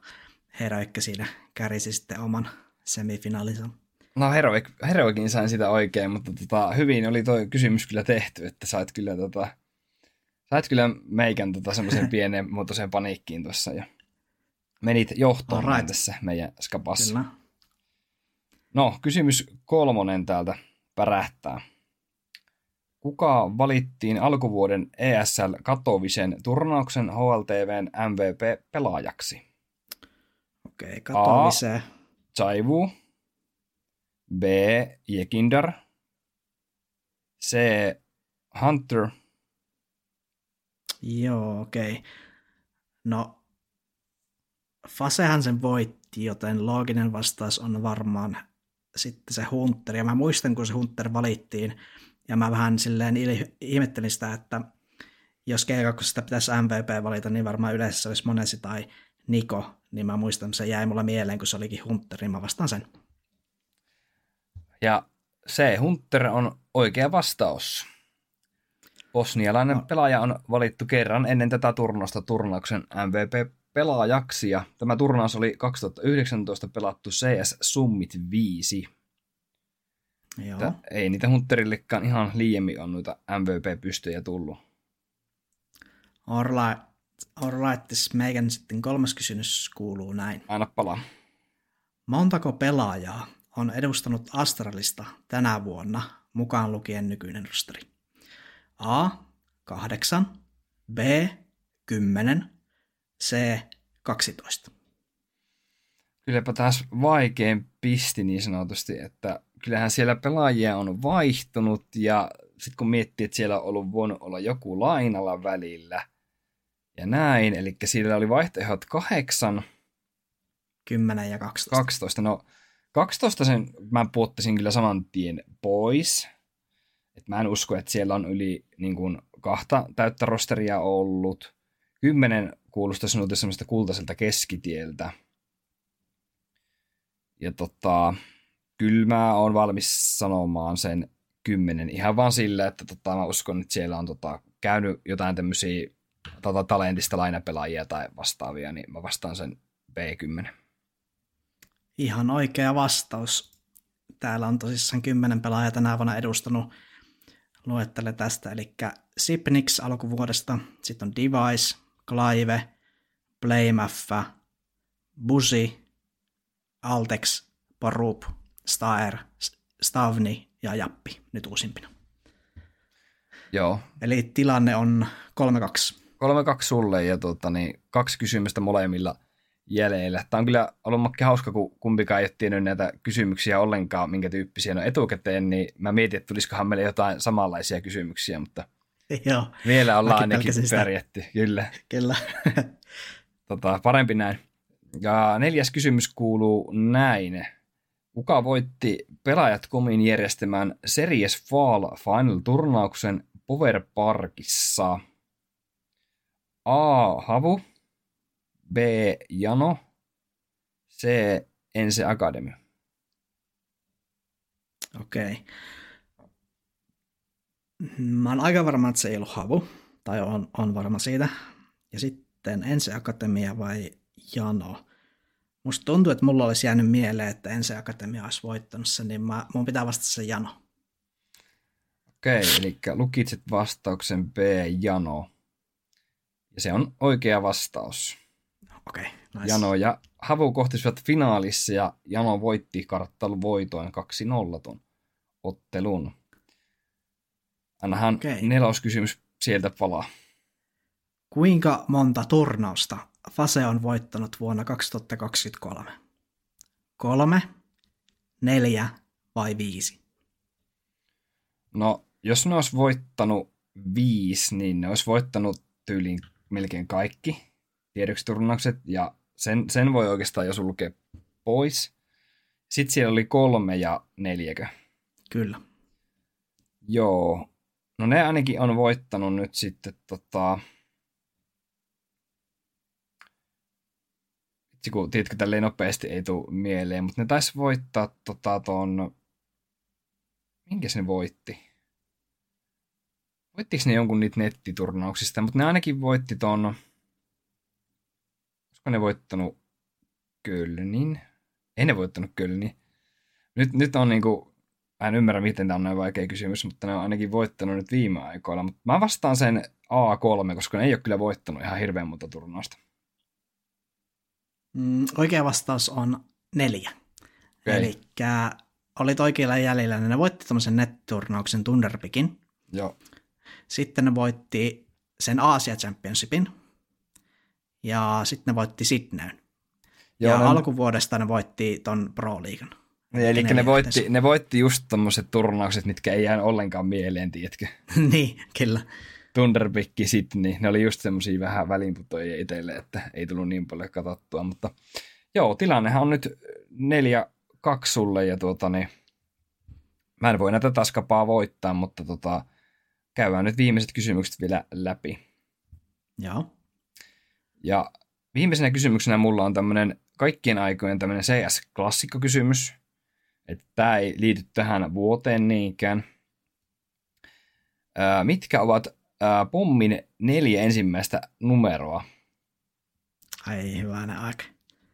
Heroikka siinä kärisi sitten oman semifinaalinsa. No Heroik, Heroikin sain sitä oikein, mutta tota, hyvin oli tuo kysymys kyllä tehty, että sait kyllä, tota, sait kyllä meikän tota, semmoisen (laughs) pienen muotoisen paniikkiin tuossa. Ja... menit johtoon Alright. tässä meidän skapassa. Kyllä. No, kysymys kolmonen täältä pärähtää. Kuka valittiin alkuvuoden ESL Katovisen turnauksen HLTVn MVP-pelaajaksi? Okei, katoamiseen. Chaivu, B. Jekindar, C. Hunter, Joo, okei. No, Fasehan sen voitti, joten looginen vastaus on varmaan sitten se Hunter. Ja mä muistan, kun se Hunter valittiin, ja mä vähän silleen il- ihmettelin sitä, että jos G2 pitäisi MVP valita, niin varmaan yleensä se olisi Monesi tai Niko, niin mä muistan, se jäi mulle mieleen, kun se olikin Hunter, niin mä vastaan sen. ja C. Hunter on oikea vastaus. Bosnialainen No. pelaaja on valittu kerran ennen tätä turnausta turnauksen MVP-pelaajaksi, ja tämä turnaus oli 2019 pelattu CS Summit 5. Joo. Että ei niitä Hunterillekaan ihan liiemmin on noita MVP-pystyjä tullut. Alright, alright, this meidän sitten kolmas kysymys kuuluu näin. Aina palaa. Montako pelaajaa on edustanut Astralista tänä vuonna, mukaan lukien nykyinen rosteri? A. 8, B. 10, C. 12. Kylläpä taas vaikein pisti niin sanotusti, että kyllähän siellä pelaajia on vaihtunut ja sitten kun miettii, että siellä on ollut voinut olla joku lainalla välillä ja näin, eli siellä oli vaihtoehdot 8, 10 ja 12. 12, no 12 sen mä puottaisin kyllä saman tien pois. Et mä en usko, että siellä on yli niin kuin, kahta täyttä rosteria ollut. Kymmenen kuulostaa sinulta semmoista kultaiselta keskitieltä. Ja tota, kyllä mä oon valmis sanomaan sen kymmenen ihan vaan sillä, että tota, mä uskon, että siellä on tota, käynyt jotain tämmöisiä tota, talentista lainapelaajia tai vastaavia, niin mä vastaan sen B10. Ihan oikea vastaus. Täällä on tosissaan 10 pelaajaa tänä vuonna edustanut. Luettele tästä, eli Sipnix alkuvuodesta, sitten on Device, Clive, Playmaffa, Busi, Altex, Porup, Staer, Stavni ja Jappi nyt uusimpina. Joo, Eli tilanne on 3-2. 3-2 sulle ja tota, niin, kaksi kysymystä molemmilla jäljellä. Tämä on kyllä ollut makki hauska, kun kumpikaan ei ole tiennyt näitä kysymyksiä ollenkaan, minkä tyyppisiä ne on etukäteen, niin mä mietin, että tulisikohan meille jotain samanlaisia kysymyksiä, mutta (laughs) Joo, vielä ollaan Mäkin ainakin pärjätty. Kyllä, kyllä. (laughs) tota, parempi näin. Ja neljäs kysymys kuuluu näin. Kuka voitti pelaajat komin järjestämään Series Fall Final-turnauksen Power Parkissa? A. Havu, B. Jano, C. Ense Academy. Okei. Mä oon aika varma, että se ei ollut havu, tai on, on varma siitä. Ja sitten Ensi Akatemia vai Jano. Musta tuntuu, että mulla olisi jäänyt mieleen, että Ensi Akatemia olisi voittanut sen, niin mä, mun pitää vastata se Jano. Okei, eli lukitset vastauksen B. Jano. Ja se on oikea vastaus. Okei, nice. Jano ja Havu kohtisivat finaalissa ja Jano voitti karttelun voitoin 2-0 ton ottelun. Annahan Okei. neloskysymys sieltä palaa. Kuinka monta turnausta Fase on voittanut vuonna 2023? Kolme, neljä vai viisi? No, jos ne olisi voittanut viisi, niin ne olisi voittanut tyyliin melkein kaikki tiedoksi turnaukset, ja sen, sen voi oikeastaan jo sulkea pois. Sitten siellä oli kolme ja neljäkö. Kyllä. Joo. No ne ainakin on voittanut nyt sitten tota... Vitsi kun, tiedätkö, tälleen nopeasti ei tule mieleen, mutta ne taisi voittaa tota ton... Minkäs ne voitti? Voittiko ne jonkun niitä nettiturnauksista, mutta ne ainakin voitti ton... Olisiko ne voittanut Kölnin? Ei ne voittanut Kölnin. Nyt, nyt on niinku Mä en ymmärrä, miten tämä on näin vaikea kysymys, mutta ne on ainakin voittanut nyt viime aikoina. Mutta mä vastaan sen A3, koska ne ei ole kyllä voittanut ihan hirveän monta turnausta. Mm, oikea vastaus on neljä. Okei. Eli olit oikeilla jäljellä, niin ne voitti tämmöisen netturnauksen Thunderpikin. Joo. Sitten ne voitti sen Asia Championshipin. Ja sitten ne voitti Sydneyn. Joo, ja ne- alkuvuodesta ne voitti ton Pro Liigan. Eli ne neljä voitti, ne voitti just tommoset turnaukset, mitkä ei jää ollenkaan mieleen, tiedätkö? (laughs) niin, kyllä. Thunderbikki Sydney, ne oli just semmosia vähän välinputoja itselle, että ei tullut niin paljon katsottua, mutta joo, tilannehan on nyt neljä kaksi sulle ja tuota niin, mä en voi näitä taskapaa voittaa, mutta tota, käydään nyt viimeiset kysymykset vielä läpi. Joo. Ja viimeisenä kysymyksenä mulla on tämmöinen kaikkien aikojen tämmöinen CS-klassikkokysymys. Että tämä ei liity tähän vuoteen niinkään. Ää, mitkä ovat ää, pommin neljä ensimmäistä numeroa? Ai hyvänä aika.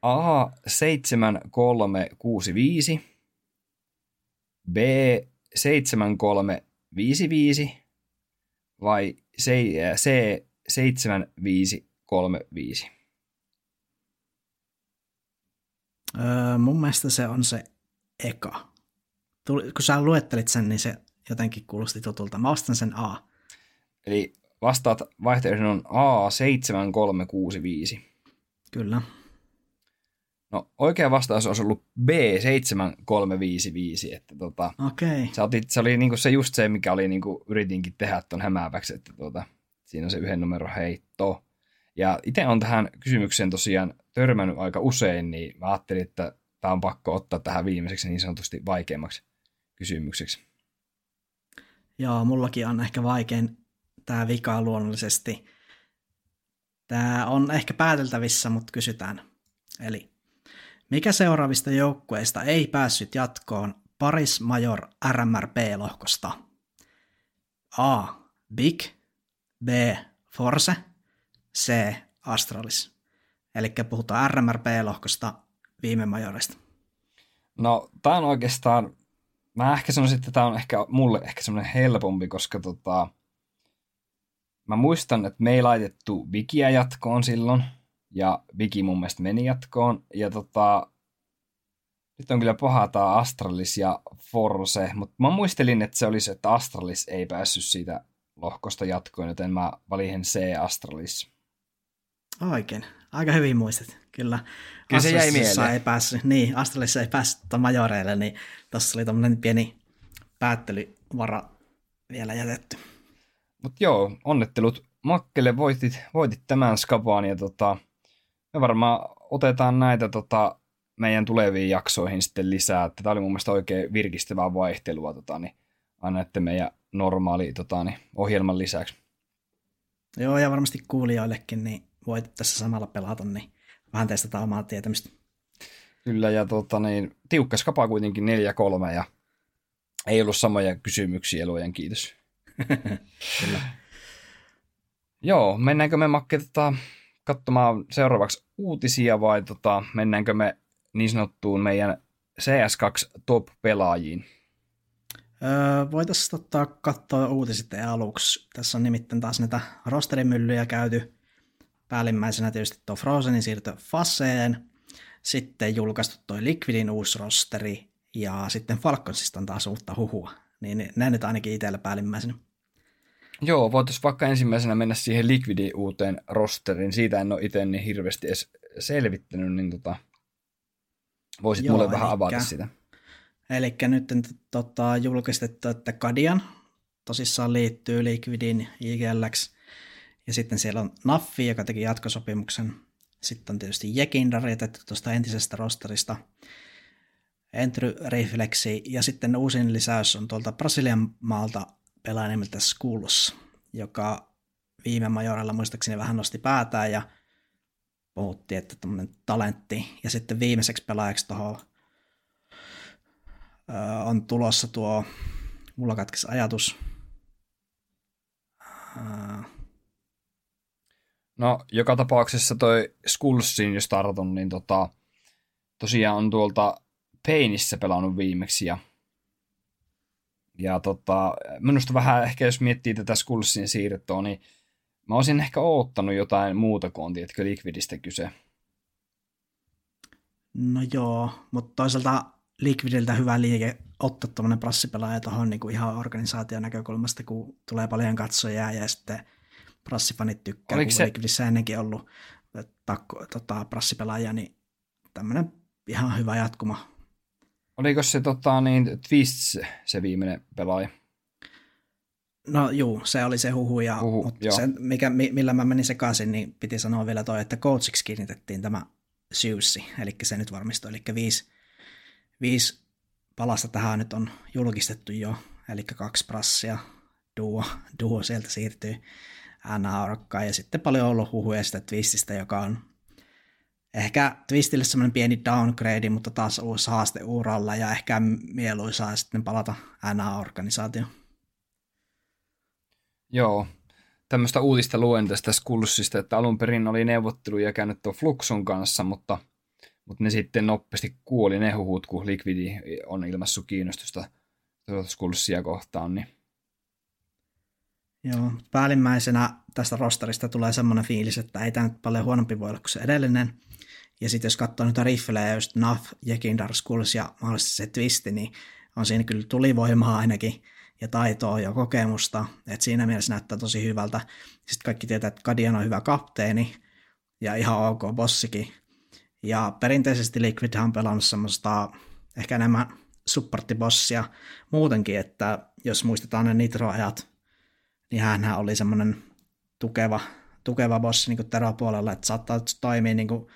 A 7365, B 7355 vai C, C 7535? Öö, mun mielestä se on se eka. Tuli, kun sä luettelit sen, niin se jotenkin kuulosti tutulta. Mä ostan sen A. Eli vastaat vaihtoehdon on A7365. Kyllä. No oikea vastaus olisi ollut B7355, että tota, Okei. Okay. sä otit, se oli niinku se just se, mikä oli niinku, yritinkin tehdä ton hämääväksi, että tota, siinä on se yhden numero heitto. Ja itse on tähän kysymykseen tosiaan törmännyt aika usein, niin mä ajattelin, että tämä on pakko ottaa tähän viimeiseksi niin sanotusti vaikeammaksi kysymykseksi. Joo, mullakin on ehkä vaikein tämä vika luonnollisesti. Tämä on ehkä pääteltävissä, mutta kysytään. Eli mikä seuraavista joukkueista ei päässyt jatkoon Paris Major RMRP-lohkosta? A. Big, B. Force, C. Astralis. Eli puhutaan RMRP-lohkosta viime majorista. No, tämä on oikeastaan, mä ehkä sanoisin, että tämä on ehkä mulle ehkä semmoinen helpompi, koska tota, mä muistan, että me ei laitettu Vikiä jatkoon silloin, ja Viki mun mielestä meni jatkoon, ja tota, nyt on kyllä paha tää Astralis ja Force, mutta mä muistelin, että se olisi, että Astralis ei päässyt siitä lohkosta jatkoon, joten mä valin C Astralis. Oikein. Aika hyvin muistat, kyllä. Kyllä se jäi mieleen. ei päässyt, niin, Astralissa ei päässyt tota majoreille, niin tuossa oli tämmöinen pieni päättelyvara vielä jätetty. Mutta joo, onnittelut Makkelle, voitit, voitit tämän skapaan ja tota, me varmaan otetaan näitä tota, meidän tuleviin jaksoihin sitten lisää. Tämä oli mun mielestä oikein virkistävää vaihtelua tota, niin, aina että meidän normaali tota, niin, ohjelman lisäksi. Joo, ja varmasti kuulijoillekin, niin voit tässä samalla pelata, niin vähän testataan omaa tietämistä. Kyllä, ja tota, niin, tiukka skapa kuitenkin 4-3 ja ei ollut samoja kysymyksiä, luojan kiitos. (laughs) Kyllä. Joo, mennäänkö me Makke tota, katsomaan seuraavaksi uutisia vai tota, mennäänkö me niin sanottuun meidän CS2 top-pelaajiin? Öö, Voitaisiin ottaa katsoa uutiset aluksi. Tässä on nimittäin taas näitä rosterimyllyjä käyty. Päällimmäisenä tietysti tuo Frozenin siirto Faseen. Sitten julkaistu toi Liquidin uusi rosteri. Ja sitten Falconsista on taas uutta huhua. Niin ne nyt ainakin itsellä päällimmäisenä. Joo, voitaisiin vaikka ensimmäisenä mennä siihen Liquidin uuteen rosteriin. Siitä en ole itse niin hirveästi edes selvittänyt, niin tota, voisit Joo, mulle vähän elikkä- avata sitä. Eli nyt tota, julkistettu, että Kadian tosissaan liittyy Liquidin IGLX. Ja sitten siellä on Naffi, joka teki jatkosopimuksen. Sitten on tietysti Jekindar jätetty tuosta entisestä rosterista. Entry Reflexi ja sitten uusin lisäys on tuolta Brasilian maalta pelaaja nimeltä Skulls, joka viime majorilla muistaakseni vähän nosti päätään ja puhuttiin, että tämmöinen talentti. Ja sitten viimeiseksi pelaajaksi tuohon on tulossa tuo, mulla katkesi ajatus. No, joka tapauksessa toi Skullsin, jos tartun, niin tota, tosiaan on tuolta Painissä pelannut viimeksi ja ja tota, minusta vähän ehkä jos miettii tätä Skullsin siirtoa, niin mä olisin ehkä oottanut jotain muuta kuin on, tiedätkö, Liquidistä kyse. No joo, mutta toisaalta Liquidiltä hyvä liike ottaa tuommoinen prassipelaaja tuohon niin ihan organisaation näkökulmasta, kun tulee paljon katsojia ja sitten prassifanit tykkää, Oliko kun se... Liquidissä ennenkin ollut takko, tota, prassipelaaja, niin tämmöinen ihan hyvä jatkuma. Oliko se tota, niin, Twist se viimeinen pelaaja? No juu, se oli se huhu, ja, huhu mutta se, mikä, millä mä menin sekaisin, niin piti sanoa vielä toi, että coachiksi kiinnitettiin tämä syyssi, eli se nyt varmistui, eli viisi, viisi palasta tähän nyt on julkistettu jo, eli kaksi prassia, duo, duo sieltä siirtyy NA-orkkaan, ja sitten paljon ollut huhuja sitä Twististä, joka on ehkä Twistille semmoinen pieni downgrade, mutta taas uusi haaste uralla, ja ehkä mieluisaa sitten palata NA-organisaatioon. Joo, tämmöistä uutista luen tästä Skullsista, että alun perin oli neuvotteluja käynyt tuon Fluxon kanssa, mutta, mutta ne sitten nopeasti kuoli ne huhut, kun Liquidi on ilmassut kiinnostusta Skullsia kohtaan. Niin. Joo, päällimmäisenä tästä rosterista tulee semmoinen fiilis, että ei tämä nyt paljon huonompi voi olla kuin se edellinen. Ja sitten jos katsoo niitä riffilejä, just Nuff, Jekindar, Skulls ja mahdollisesti se Twisti, niin on siinä kyllä tulivoimaa ainakin ja taitoa ja kokemusta, että siinä mielessä näyttää tosi hyvältä. Sitten kaikki tietää, että Kadian on hyvä kapteeni ja ihan ok bossikin. Ja perinteisesti Liquid on pelannut semmoista ehkä enemmän supporttibossia muutenkin, että jos muistetaan ne Nitro-ajat, niin hän oli semmoinen tukeva, tukeva bossi niin Tero-puolella, että saattaa toimia niin kuin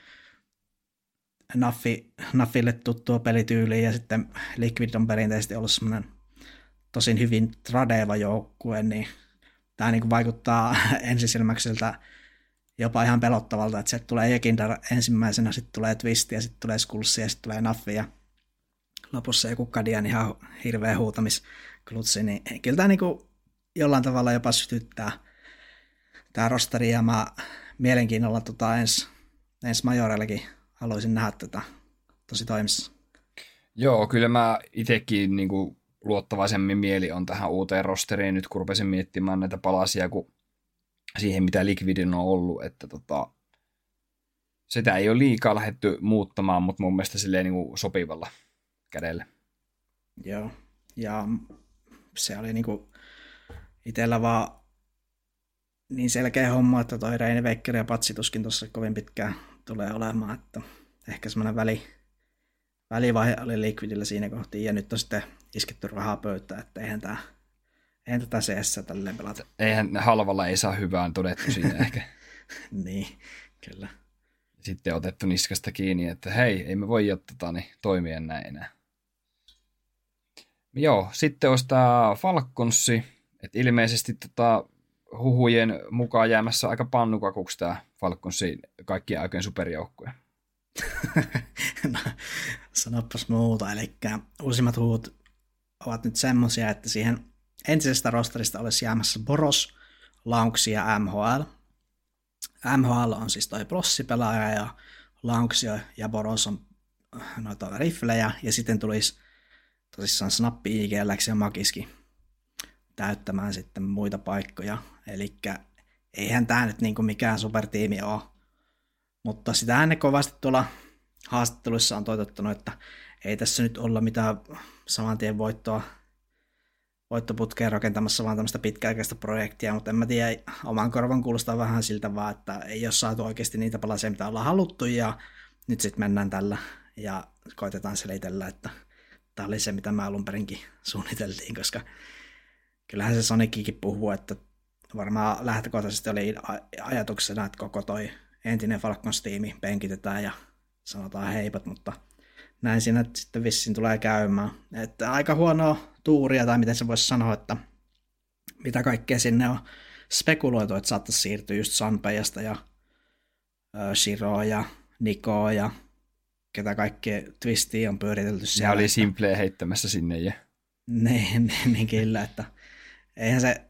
Naffi, Naffille tuttua pelityyliä ja sitten Liquid on perinteisesti ollut semmoinen tosin hyvin tradeva joukkue, niin tämä niin vaikuttaa (laughs) ensisilmäkseltä jopa ihan pelottavalta, että sieltä tulee Jekindar ensimmäisenä, sitten tulee Twist ja sitten tulee Skulssi ja sitten tulee Naffi ja lopussa joku Kadian ihan hirveä huutamisklutsi, niin kyllä tämä niin jollain tavalla jopa sytyttää tämä rosteri ja mä mielenkiinnolla tota ens, ens Majorellakin haluaisin nähdä tätä tosi toimissa. Joo, kyllä mä itsekin niin kuin luottavaisemmin mieli on tähän uuteen rosteriin nyt, kun rupesin miettimään näitä palasia kuin siihen, mitä Liquidin on ollut, että tota, sitä ei ole liikaa lähdetty muuttamaan, mutta mun mielestä silleen niin kuin sopivalla kädellä. Joo, ja se oli niin kuin itsellä vaan niin selkeä homma, että toi Reine Vekkeri ja Patsituskin tuossa kovin pitkään tulee olemaan, että ehkä semmoinen väli, välivaihe oli Liquidillä siinä kohti, ja nyt on sitten isketty rahaa pöytään, että eihän tämä eihän tätä CS tälleen pelata. Eihän halvalla ei saa hyvään todettu siinä ehkä. (laughs) niin, kyllä. Sitten otettu niskasta kiinni, että hei, ei me voi tota, niin, toimia näin enää. Joo, sitten olisi tämä Falconsi, että ilmeisesti tota, huhujen mukaan jäämässä aika pannukakuksi tämä Falconsi kaikkien aikojen superjoukkue. (laughs) no, sanopas muuta, eli uusimmat huhut ovat nyt semmoisia, että siihen entisestä rosterista olisi jäämässä Boros, Launksi ja MHL. MHL on siis toi prossipelaaja ja Launksi ja Boros on äh, noita rifflejä ja sitten tulisi tosissaan Snappi, IGLX ja Makiski täyttämään sitten muita paikkoja. Eli eihän tämä nyt niinku mikään supertiimi ole. Mutta sitä ne kovasti tuolla haastatteluissa on toitottanut, että ei tässä nyt olla mitään saman tien voittoa, voittoputkeen rakentamassa, vaan tämmöistä pitkäaikaista projektia, mutta en mä tiedä, oman korvan kuulostaa vähän siltä vaan, että ei ole saatu oikeasti niitä palasia, mitä ollaan haluttu, ja nyt sitten mennään tällä ja koitetaan selitellä, että tämä oli se, mitä mä alun perinkin suunniteltiin, koska kyllähän se Sonicikin puhuu, että varmaan lähtökohtaisesti oli ajatuksena, että koko toi entinen Falcons-tiimi penkitetään ja sanotaan heipat, mutta näin siinä sitten vissiin tulee käymään. Että aika huonoa tuuria, tai miten se voisi sanoa, että mitä kaikkea sinne on spekuloitu, että saattaisi siirtyä just Sanpejasta ja Shiroa ja Nikoa ja ketä kaikkea twistiä on pyöritelty siellä. Ne oli simpleä heittämässä sinne ja... (laughs) Niin, niin, niin kyllä, että eihän se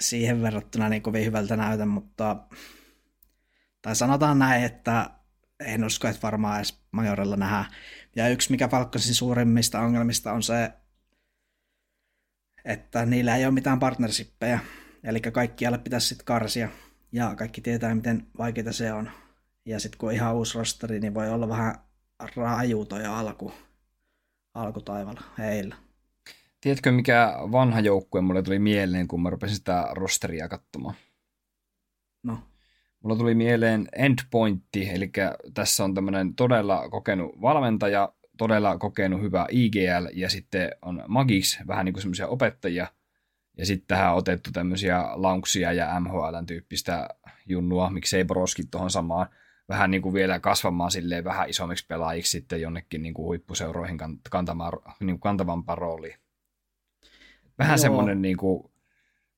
siihen verrattuna niin kovin hyvältä näytä, mutta tai sanotaan näin, että en usko, että varmaan edes Majorella nähdään. Ja yksi, mikä Falconsin suurimmista ongelmista on se, että niillä ei ole mitään partnershippeja. Eli kaikkialle pitäisi sitten karsia. Ja kaikki tietää, miten vaikeaa se on. Ja sitten kun on ihan uusi rosteri, niin voi olla vähän raju toi alku, alkutaivalla heillä. Tiedätkö, mikä vanha joukkue mulle tuli mieleen, kun mä rupesin sitä rosteria katsomaan? No, Mulla tuli mieleen endpointti, eli tässä on tämmöinen todella kokenut valmentaja, todella kokenut hyvä IGL, ja sitten on Magix, vähän niin kuin semmoisia opettajia, ja sitten tähän on otettu tämmöisiä launksia ja MHLn tyyppistä junnua, miksei Broskin tuohon samaan, vähän niin kuin vielä kasvamaan silleen vähän isommiksi pelaajiksi sitten jonnekin niin kuin huippuseuroihin kan- kantamaan, niin kuin kantavampaan rooliin. Vähän Joo. semmoinen niin kuin,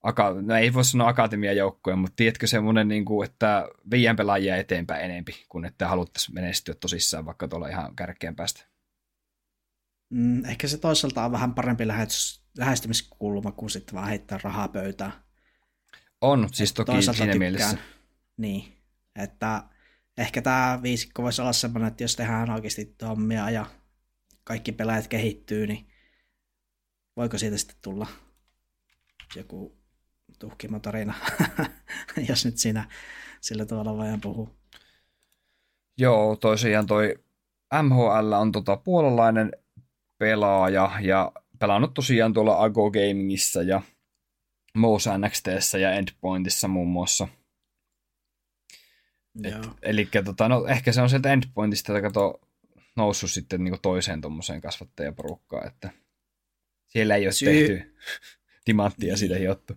aka, no ei voi sanoa akatemiajoukkoja, mutta tiedätkö semmoinen, niin kuin, että viien pelaajia eteenpäin enempi, kun että haluttaisiin menestyä tosissaan vaikka tuolla ihan kärkeen päästä. mm, ehkä se toisaalta on vähän parempi lähestymiskulma kuin sitten vaan heittää rahaa pöytään. On, siis Et toki siinä tykkään. mielessä. Niin, että ehkä tämä viisikko voisi olla semmoinen, että jos tehdään oikeasti hommia ja kaikki pelaajat kehittyy, niin voiko siitä sitten tulla joku tuhkimo tarina, (laughs) jos nyt siinä sillä tavalla vajan puhuu. Joo, tosiaan toi MHL on tota puolalainen pelaaja ja pelannut tosiaan tuolla Ago Gamingissa ja Mouse NXTssä ja Endpointissa muun muassa. Eli tota, no, ehkä se on sieltä Endpointista kato, noussut sitten niin toiseen tuommoiseen kasvattajaporukkaan, että siellä ei ole Syy- tehty timanttia siitä hiottu.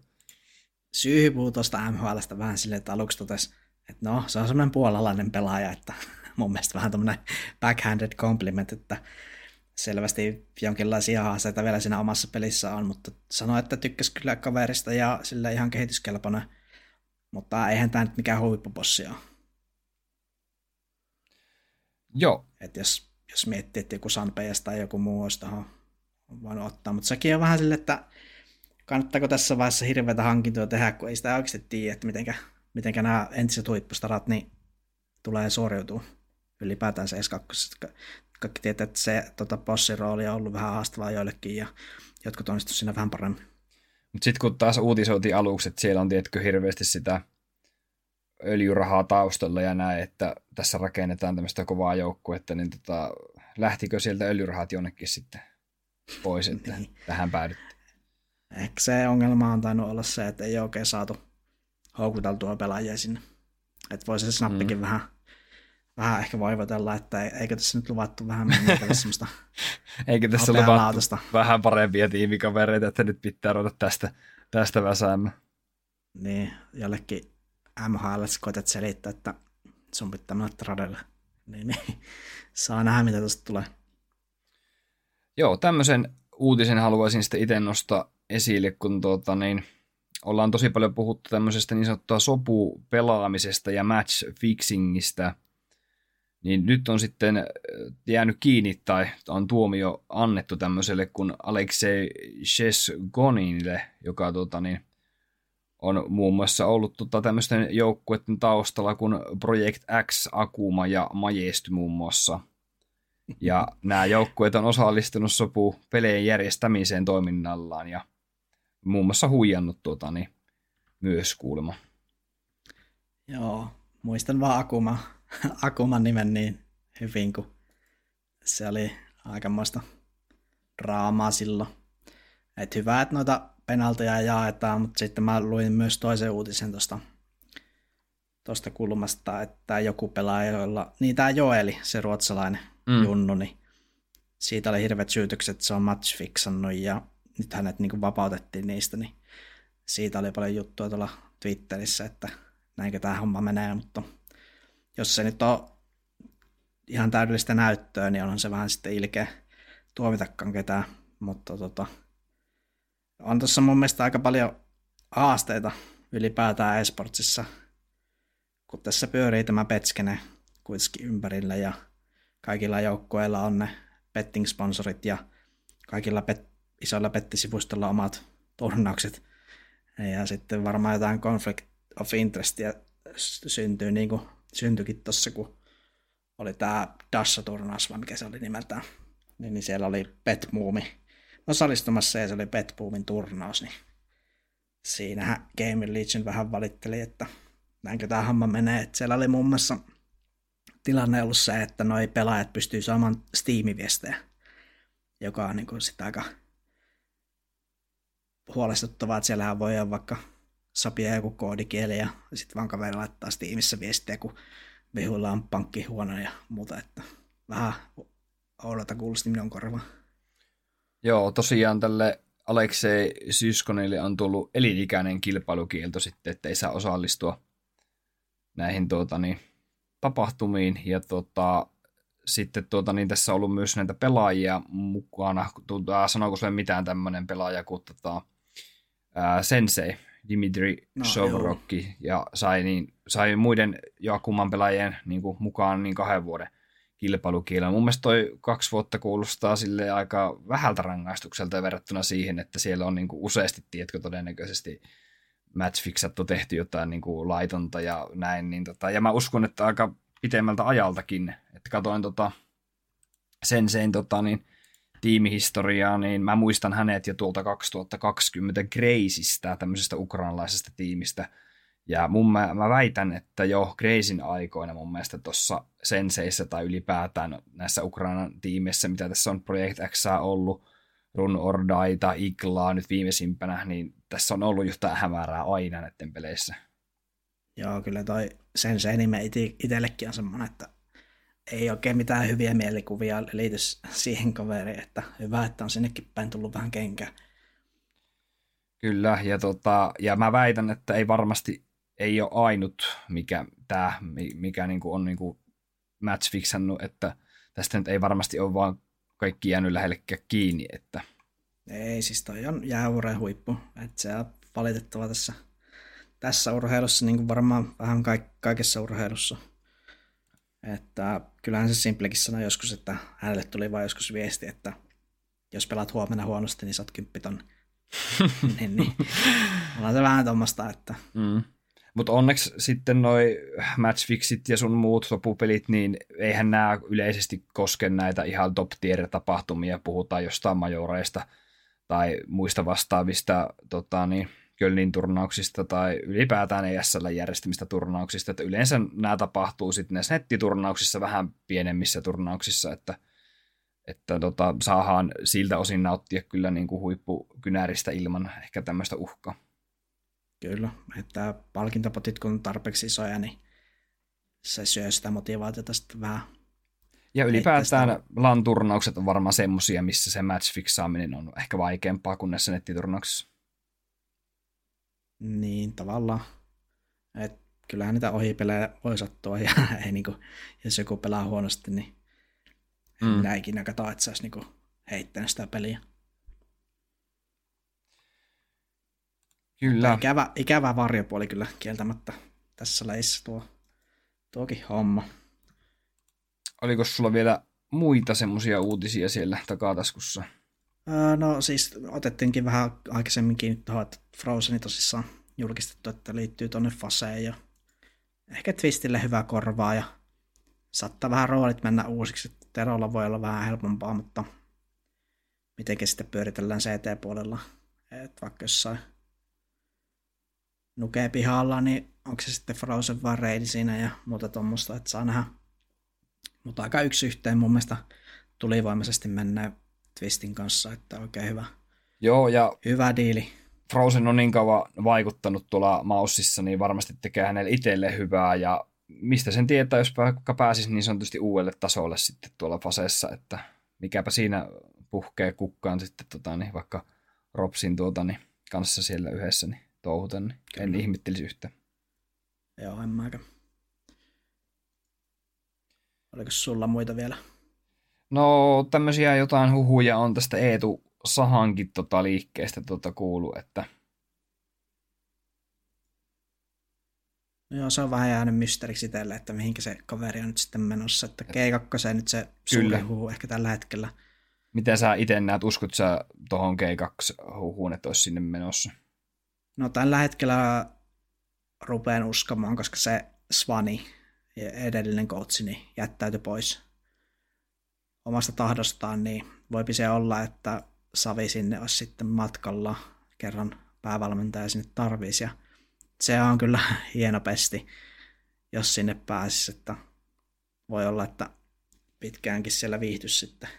Syy puhuu tuosta MHLstä vähän silleen, että aluksi totesi, että no, se on semmoinen puolalainen pelaaja, että (laughs) mun mielestä vähän tämmöinen backhanded compliment, että selvästi jonkinlaisia haasteita vielä siinä omassa pelissä on, mutta sanoi, että tykkäsi kyllä kaverista ja sillä ihan kehityskelpoinen, mutta eihän tämä nyt mikään huippupossi ole. Joo, Että jos, jos miettii, että joku Sanpejas tai joku muu olisi tuohon voinut ottaa, mutta sekin on vähän silleen, että kannattaako tässä vaiheessa hirveätä hankintoja tehdä, kun ei sitä oikeasti tiedä, että mitenkä, mitenkä nämä entiset huippustarat niin tulee suoriutua ylipäätään se S2. Kaikki tietää, että se tota, bossin rooli on ollut vähän haastavaa joillekin ja jotkut onnistu siinä vähän paremmin. mutta sitten kun taas uutisoitiin aluksi, että siellä on tietkö hirveästi sitä öljyrahaa taustalla ja näin, että tässä rakennetaan tämmöistä kovaa joukkuetta, niin tota, lähtikö sieltä öljyrahat jonnekin sitten pois, että Niin. tähän päädyttiin. Ehkä se ongelma on tainnut olla se, että ei oikein saatu houkuteltua pelaajia sinne. Että voisi se snappikin mm. vähän, vähän ehkä voivotella, että eikö tässä nyt luvattu vähän mennä semmoista (laughs) Eikö tässä luvattu laatusta. vähän parempia tiimikavereita, että nyt pitää ruveta tästä, tästä väsäämään. niin jollekin MHL koetat selittää, että sun pitää mennä tradelle. Niin, niin, saa nähdä, mitä tuosta tulee. Joo, tämmöisen uutisen haluaisin sitten itse nostaa esille, kun tuota, niin, ollaan tosi paljon puhuttu tämmöisestä niin sanottua sopupelaamisesta ja match fixingistä, niin nyt on sitten äh, jäänyt kiinni tai on tuomio annettu tämmöiselle kuin Alexei Shesgoninille, joka tuota, niin, on muun muassa ollut tota, tämmöisten joukkueiden taustalla kuin Project X, Akuma ja Majesty muun muassa. Ja nämä joukkueet on osallistunut sopu pelien järjestämiseen toiminnallaan ja muun muassa huijannut tuota, niin, myös kuulemma. Joo, muistan vaan Akuma, (laughs) Akuman nimen niin hyvin, kun se oli aikamoista draamaa silloin. Et hyvä, että noita penalteja jaetaan, mutta sitten mä luin myös toisen uutisen tuosta tosta kulmasta, että joku pelaaja, jolla, niin tämä Joeli, se ruotsalainen Mm. junnu, niin siitä oli hirveät syytökset, että se on matchfixannut ja nyt hänet niin kuin vapautettiin niistä, niin siitä oli paljon juttua tuolla Twitterissä, että näinkö tämä homma menee, mutta jos se nyt on ihan täydellistä näyttöä, niin onhan se vähän sitten ilkeä tuomitakaan ketään, mutta tota, on tuossa mun mielestä aika paljon haasteita ylipäätään esportsissa, kun tässä pyörii tämä petskene kuitenkin ympärillä ja kaikilla joukkueilla on ne betting-sponsorit ja kaikilla bet- isoilla pettisivustoilla omat turnaukset. Ja sitten varmaan jotain conflict of interestiä s- syntyy, niin kuin syntyikin tuossa, kun oli tämä Dassa-turnaus, vai mikä se oli nimeltään. Niin, niin siellä oli Betboomi osallistumassa ja se oli Betboomin turnaus, niin siinähän Game Legion vähän valitteli, että näinkö tämä homma menee. Että siellä oli muun muassa tilanne ollut se, että noi pelaajat pystyy saamaan Steam-viestejä, joka on niin kuin sitä aika huolestuttavaa, että siellähän voi olla vaikka sopia joku koodikieli ja sitten vaan kaveri laittaa Steamissa viestiä, kun vihuilla on pankkihuone ja muuta, että vähän oudolta kuulosti minun korvaan. Joo, tosiaan tälle Aleksei Syskonille on tullut elinikäinen kilpailukielto sitten, että ei saa osallistua näihin tuota, niin, tapahtumiin. Ja tuota, sitten tuota, niin tässä on ollut myös näitä pelaajia mukana. Tuota, sanooko sulle mitään tämmöinen pelaaja kuin tuota, ää, Sensei, Dimitri no, Sovrokki, ja sai, niin, sai muiden Jakuman pelaajien niin kuin, mukaan niin kahden vuoden kilpailukielon. Mun mielestä toi kaksi vuotta kuulostaa sille aika vähältä rangaistukselta verrattuna siihen, että siellä on niin kuin useasti, tiedätkö, todennäköisesti matchfixattu tehty jotain niin kuin laitonta ja näin. Niin tota, ja mä uskon, että aika pitemmältä ajaltakin, että katoin tota, sen sen tota, niin, tiimihistoriaa, niin mä muistan hänet jo tuolta 2020 Graceista, tämmöisestä ukrainalaisesta tiimistä. Ja mun mä, mä väitän, että jo Gracein aikoina mun mielestä tuossa Senseissä tai ylipäätään näissä Ukrainan tiimeissä, mitä tässä on Project X ollut, Run or Die tai Iglaa nyt viimeisimpänä, niin tässä on ollut jotain hämärää aina näiden peleissä. Joo, kyllä toi Sensei nime itsellekin on semmoinen, että ei oikein mitään hyviä mielikuvia liity siihen kaveriin, että hyvä, että on sinnekin päin tullut vähän kenkää. Kyllä, ja, tota, ja mä väitän, että ei varmasti ei ole ainut, mikä, tää, mikä niinku on niinku match fixannut, että tästä nyt ei varmasti ole vaan kaikki jäänyt lähellekään kiinni. Että... Ei, siis toi on jäävuoren huippu. Että se on valitettava tässä, tässä urheilussa, niin kuin varmaan vähän kaikessa urheilussa. Että kyllähän se Simplekin sanoi joskus, että hänelle tuli vain joskus viesti, että jos pelaat huomenna huonosti, niin saat kymppiton. (laughs) niin, niin. Ollaan se vähän tuommoista, että... Mm. Mutta onneksi sitten noi matchfixit ja sun muut lopupelit, niin eihän nämä yleisesti koske näitä ihan top tier tapahtumia. Puhutaan jostain majoreista tai muista vastaavista tota, niin, Kölnin turnauksista tai ylipäätään ESL järjestämistä turnauksista, että yleensä nämä tapahtuu sitten näissä nettiturnauksissa vähän pienemmissä turnauksissa, että, että tota, saadaan siltä osin nauttia kyllä niin kuin huippukynäristä ilman ehkä tämmöistä uhkaa. Kyllä, että palkintopotit kun on tarpeeksi isoja, niin se syö sitä motivaatiota sitten vähän. Ja ylipäätään LAN-turnaukset on varmaan semmosia, missä se match fixaaminen on ehkä vaikeampaa kuin näissä nettiturnauksissa. Niin, tavallaan. Et kyllähän niitä ohipelejä voi sattua, ja (laughs) ei niinku, jos joku pelaa huonosti, niin mm. minä ikinä katso, että se olisi niinku heittänyt sitä peliä. Kyllä. Ikävä, ikävä varjopuoli kyllä kieltämättä tässä leissä tuo, tuokin homma. Oliko sulla vielä muita semmoisia uutisia siellä takataskussa? Öö, no siis otettiinkin vähän aikaisemminkin tuohon, että Frozeni tosissaan julkistettu, että liittyy tuonne Faseen ja ehkä Twistille hyvä korvaa ja saattaa vähän roolit mennä uusiksi. Terolla voi olla vähän helpompaa, mutta mitenkin sitten pyöritellään CT-puolella. että vaikka jossain nukee pihalla, niin onko se sitten Frozen vai Raid siinä ja muuta tuommoista, että saa nähdä. Mutta aika yksi yhteen mun mielestä tulivoimaisesti mennä Twistin kanssa, että oikein hyvä. Joo, ja hyvä diili. Frozen on niin kauan vaikuttanut tuolla Maussissa, niin varmasti tekee hänelle itselle hyvää, ja mistä sen tietää, jos vaikka pääsisi niin sanotusti uudelle tasolle sitten tuolla faseessa, että mikäpä siinä puhkee kukkaan sitten tota, niin vaikka Ropsin tuota, niin kanssa siellä yhdessä, niin touhuta, niin Kyllä. en ihmettelisi yhtä. Joo, en mäkään. Oliko sulla muita vielä? No tämmöisiä jotain huhuja on tästä Eetu Sahankin tota liikkeestä tota kuulu, että No joo, se on vähän jäänyt mysteeriksi itselle, että mihinkä se kaveri on nyt sitten menossa. Että G2 nyt se suuri huhu ehkä tällä hetkellä. Miten sä itse näet, uskot sä tuohon G2-huhuun, että olisi sinne menossa? No tällä hetkellä rupean uskomaan, koska se Svani, edellinen coachi, niin jättäytyi pois omasta tahdostaan, niin voipi se olla, että Savi sinne olisi sitten matkalla kerran päävalmentaja sinne tarvisi. Ja se on kyllä (laughs) hieno pesti, jos sinne pääsisi, että voi olla, että pitkäänkin siellä viihtys sitten.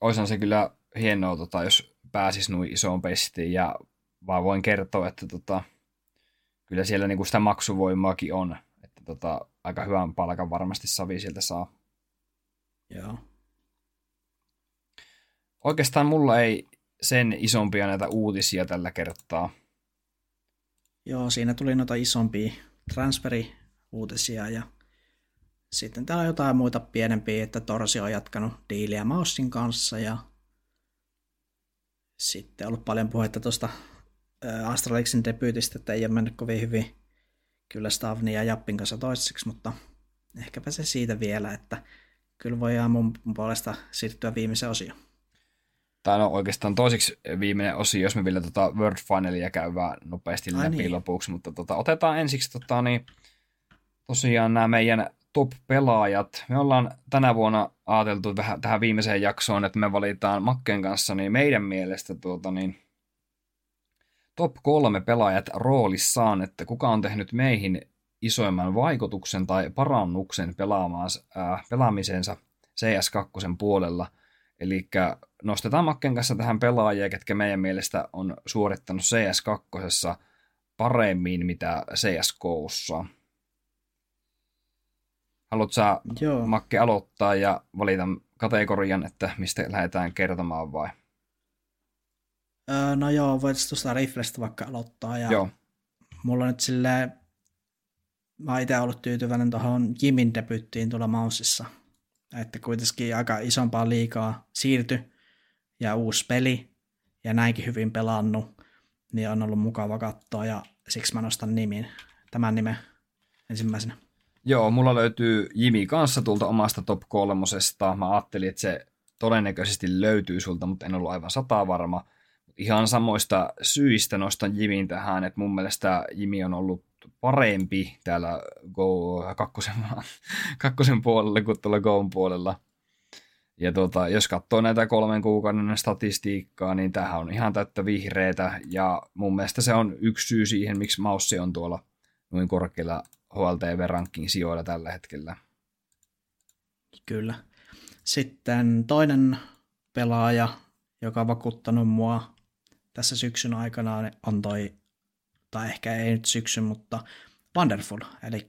Oishan se kyllä hienoa, tota, jos pääsis noin isoon pestiin ja vaan voin kertoa, että tota, kyllä siellä niinku sitä maksuvoimaakin on. Että tota, aika hyvän palkan varmasti Savi sieltä saa. Joo. Oikeastaan mulla ei sen isompia näitä uutisia tällä kertaa. Joo, siinä tuli noita isompia transferi-uutisia ja sitten täällä on jotain muita pienempiä, että Torsi on jatkanut diiliä Maussin kanssa ja sitten ollut paljon puhetta tuosta Astralexin debyytistä, että ei ole mennyt kovin hyvin kyllä Stavni ja Jappin kanssa toiseksi, mutta ehkäpä se siitä vielä, että kyllä voidaan mun puolesta siirtyä viimeiseen osioon. Tämä on oikeastaan toiseksi viimeinen osio, jos me vielä tota World Finalia käydään nopeasti Ai läpi niin. lopuksi, mutta tota, otetaan ensiksi tota, niin, tosiaan nämä meidän top-pelaajat. Me ollaan tänä vuonna ajateltu vähän tähän viimeiseen jaksoon, että me valitaan Makken kanssa niin meidän mielestä tuota, niin, top kolme pelaajat roolissaan, että kuka on tehnyt meihin isoimman vaikutuksen tai parannuksen äh, pelaamisensa CS2 puolella. Eli nostetaan Makken kanssa tähän pelaajia, ketkä meidän mielestä on suorittanut CS2 paremmin mitä CSKssa. Haluatko sä, Joo. Makke, aloittaa ja valita kategorian, että mistä lähdetään kertomaan vai? Öö, no joo, voit tuosta riflestä vaikka aloittaa. Ja joo. Mulla on nyt silleen, mä oon itse ollut tyytyväinen tuohon Jimin debyttiin tuolla Mouseissa. Että kuitenkin aika isompaa liikaa siirty ja uusi peli ja näinkin hyvin pelannut, niin on ollut mukava katsoa ja siksi mä nostan nimin, tämän nimen ensimmäisenä. Joo, mulla löytyy Jimi kanssa tulta omasta top kolmosesta. Mä ajattelin, että se todennäköisesti löytyy sulta, mutta en ollut aivan sata varma. Ihan samoista syistä nostan Jimin tähän, että mun mielestä Jimi on ollut parempi täällä Go kakkosen, (laughs) kakkosen puolella kuin tuolla Goon puolella. Ja tuota, jos katsoo näitä kolmen kuukauden statistiikkaa, niin tähän on ihan täyttä vihreitä. Ja mun mielestä se on yksi syy siihen, miksi maussi on tuolla noin korkealla HLTV-rankin sijoilla tällä hetkellä. Kyllä. Sitten toinen pelaaja, joka on vakuuttanut mua tässä syksyn aikana, on toi, tai ehkä ei nyt syksyn, mutta Wonderful. Eli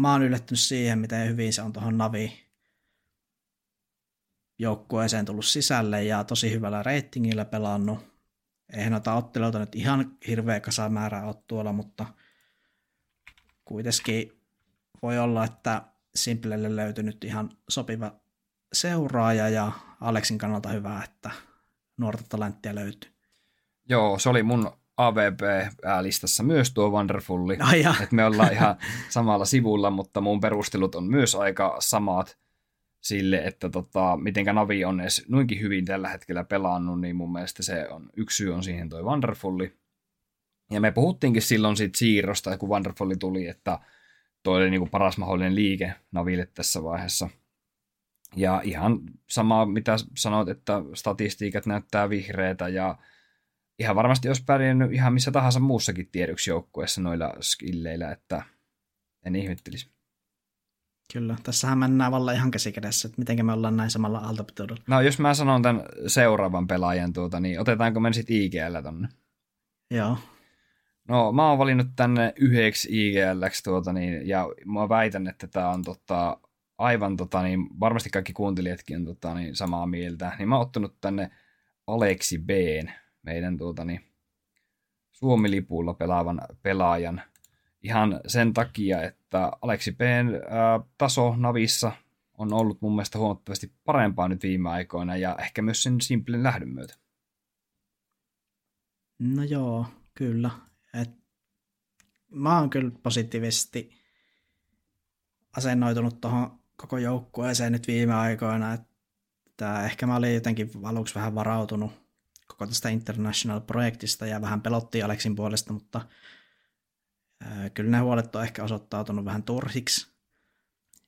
mä oon yllättynyt siihen, miten hyvin se on tuohon Navi joukkueeseen tullut sisälle ja tosi hyvällä reitingillä pelannut. Eihän noita otteluita nyt ihan hirveä kasamäärä ole tuolla, mutta – kuitenkin voi olla, että Simplelle löytynyt ihan sopiva seuraaja ja Aleksin kannalta hyvä, että nuorta talenttia löytyy. Joo, se oli mun AVP-listassa myös tuo Wonderfulli. että me ollaan ihan samalla sivulla, mutta mun perustelut on myös aika samat sille, että tota, mitenkä Navi on edes noinkin hyvin tällä hetkellä pelannut, niin mun mielestä se on, yksi syy on siihen toi Wonderfulli. Ja me puhuttiinkin silloin siitä siirrosta, kun Wonderfulli tuli, että toi oli niinku paras mahdollinen liike Naville tässä vaiheessa. Ja ihan sama, mitä sanoit, että statistiikat näyttää vihreitä ja ihan varmasti olisi pärjännyt ihan missä tahansa muussakin tiedoksi joukkueessa noilla skilleillä, että en ihmettelisi. Kyllä, tässähän mennään valla ihan käsikädessä, että miten me ollaan näin samalla aaltopitoudella. No jos mä sanon tämän seuraavan pelaajan, tuota, niin otetaanko me sitten IGL tonne? Joo. No mä oon valinnut tänne yhdeksi IGLX tuota niin, ja mä väitän, että tämä on tota, aivan tota, niin, varmasti kaikki kuuntelijatkin on tota, niin, samaa mieltä, niin mä oon ottanut tänne Aleksi B, meidän tuota, niin, Suomi-lipulla pelaavan pelaajan ihan sen takia, että Aleksi B taso Navissa on ollut mun mielestä huomattavasti parempaa nyt viime aikoina ja ehkä myös sen simplin lähdön myötä. No joo, kyllä. Et mä oon kyllä positiivisesti asennoitunut tuohon koko joukkueeseen nyt viime aikoina, että ehkä mä olin jotenkin aluksi vähän varautunut koko tästä International-projektista ja vähän pelotti Aleksin puolesta, mutta kyllä ne huolet on ehkä osoittautunut vähän turhiksi.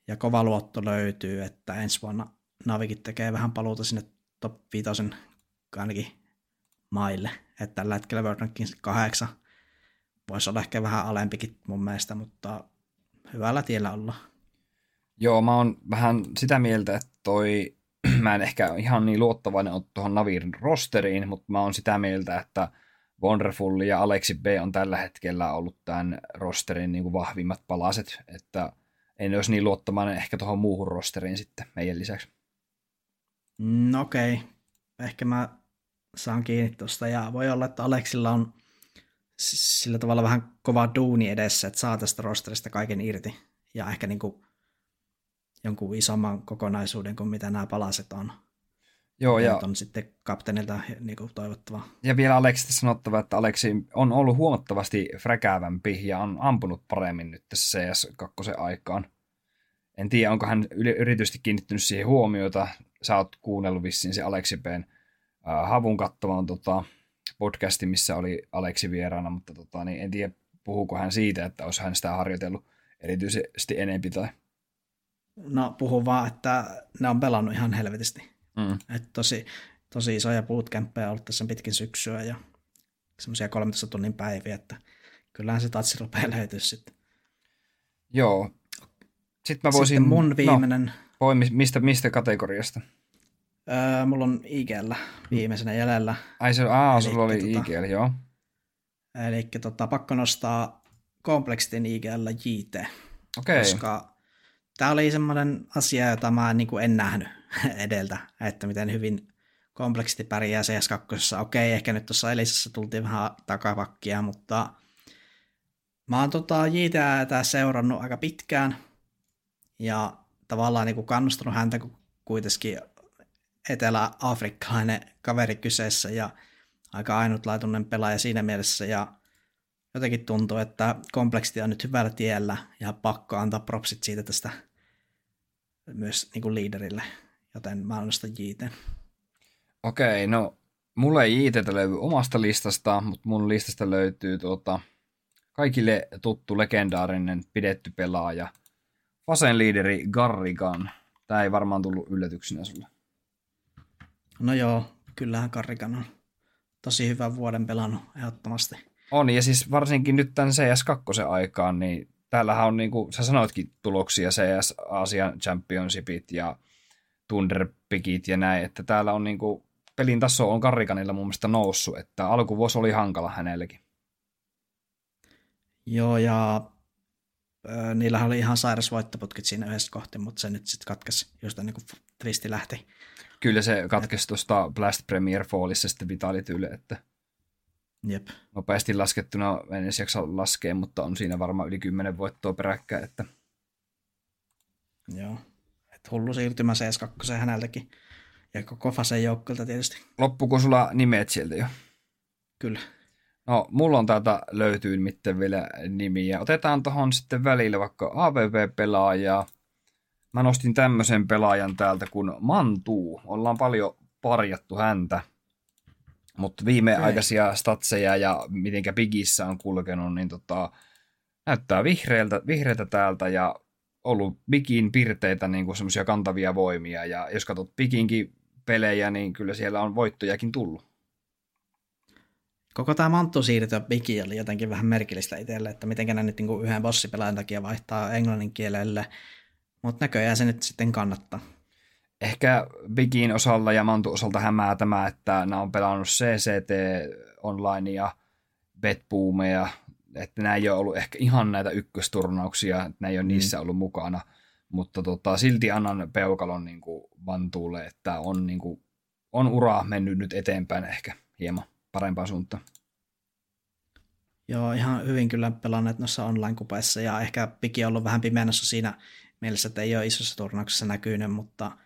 Ja kova luotto löytyy, että ensi vuonna Navikin tekee vähän paluuta sinne top 5 ainakin maille, että tällä hetkellä World Ranking 8 voisi olla ehkä vähän alempikin mun mielestä, mutta hyvällä tiellä olla. Joo, mä oon vähän sitä mieltä, että toi, (clears throat) mä en ehkä ihan niin luottavainen ole tuohon Navin rosteriin, mutta mä oon sitä mieltä, että Wonderful ja Alexi B on tällä hetkellä ollut tämän rosterin niin kuin vahvimmat palaset, että en olisi niin luottavainen ehkä tuohon muuhun rosteriin sitten meidän lisäksi. No okei, okay. ehkä mä saan kiinni tuosta ja voi olla, että Aleksilla on sillä tavalla vähän kova duuni edessä, että saa tästä rosterista kaiken irti ja ehkä niin kuin jonkun isomman kokonaisuuden kuin mitä nämä palaset on. Joo, ja, on sitten kapteenilta niin kuin toivottavaa. Ja vielä Aleksista sanottava, että Aleksi on ollut huomattavasti fräkäävämpi ja on ampunut paremmin nyt tässä CS2 aikaan. En tiedä, onko hän yritysti kiinnittynyt siihen huomiota. Sä oot kuunnellut vissiin se Aleksi P:n äh, havun kattavan tota, podcasti, missä oli Aleksi vieraana, mutta tota, niin en tiedä, puhuuko hän siitä, että olisi hän sitä harjoitellut erityisesti enempi tai... No puhuu vaan, että ne on pelannut ihan helvetisti. Mm. Et tosi, tosi isoja bootcampeja on ollut tässä pitkin syksyä ja semmoisia 13 tunnin päiviä, että kyllähän se tatsi rupeaa löytyä sitten. Joo. Sitten mä voisin... Sitten mun viimeinen... No, voi, mistä, mistä kategoriasta? Öö, mulla on IGL viimeisenä jäljellä. Ai se, aa, sulla oli tota, IGL, joo. Eli tota, pakko nostaa Complexitin IGL JT. Okei. Okay. Koska tämä oli semmoinen asia, jota mä en, niin kuin en nähnyt (laughs) edeltä, että miten hyvin kompleksiti pärjää CS2. Okei, ehkä nyt tuossa Elisassa tultiin vähän takapakkia, mutta mä oon tota JTAtä seurannut aika pitkään ja tavallaan niin kuin kannustanut häntä, kun kuitenkin etelä-afrikkalainen kaveri kyseessä ja aika ainutlaatuinen pelaaja siinä mielessä ja jotenkin tuntuu, että kompleksiti on nyt hyvällä tiellä ja pakko antaa propsit siitä tästä myös niin kuin liiderille, joten mä nostan JT. Okei, no mulla ei JTtä löydy omasta listasta, mutta mun listasta löytyy tuota, kaikille tuttu legendaarinen pidetty pelaaja, Fasen liideri Garrigan. Tämä ei varmaan tullut yllätyksenä sulle. No joo, kyllähän Garrigan on tosi hyvän vuoden pelannut ehdottomasti. On, ja siis varsinkin nyt tämän CS2 aikaan, niin täällähän on, niin kuin sä sanoitkin, tuloksia CS Asian Championshipit ja Thunderpikit ja näin, että täällä on niin kuin, pelin taso on Karrikanilla mun mielestä noussut, että alkuvuosi oli hankala hänellekin. Joo, ja äh, niillähän oli ihan sairas voittoputkit siinä yhdessä kohti, mutta se nyt sitten katkesi, josta niin kuin Twisti lähti. Kyllä se katkesi tuosta Blast Premier Fallissa sitten Vitality että Jep. Nopeasti laskettuna en edes jaksa laskea, mutta on siinä varmaan yli 10 voittoa peräkkäin. Että... Joo. Et hullu siirtymä CS2 häneltäkin. Ja koko Fasen joukkueelta tietysti. Loppuko sulla nimet sieltä jo? Kyllä. No, mulla on täältä löytyy miten vielä nimiä. Otetaan tuohon sitten välillä vaikka AVV-pelaajaa. Mä nostin tämmöisen pelaajan täältä kuin Mantuu. Ollaan paljon parjattu häntä. Mutta viimeaikaisia statseja ja mitenkä Bigissä on kulkenut, niin tota, näyttää vihreältä, vihreältä täältä ja ollut Bigin pirteitä niin kuin semmoisia kantavia voimia. Ja jos katsot Biginkin pelejä, niin kyllä siellä on voittojakin tullut. Koko tämä manttu siirtyä Bigi oli jotenkin vähän merkillistä itselle, että miten ne nyt niin yhden bossipelaajan takia vaihtaa englannin kielelle, mutta näköjään se nyt sitten kannattaa. Ehkä Bigin osalla ja Mantu osalta hämää tämä, että nämä on pelannut CCT online ja Betboomeja, että nämä ei ole ollut ehkä ihan näitä ykkösturnauksia, että nämä ei ole mm. niissä ollut mukana, mutta tota, silti annan peukalon niin kuin Vantuulle, että on, niin kuin, on ura mennyt nyt eteenpäin ehkä hieman parempaan suuntaan. Joo, ihan hyvin kyllä pelanneet noissa online-kupeissa ja ehkä Piki on ollut vähän pimeänässä siinä mielessä, että ei ole isossa turnauksessa näkynyt, mutta –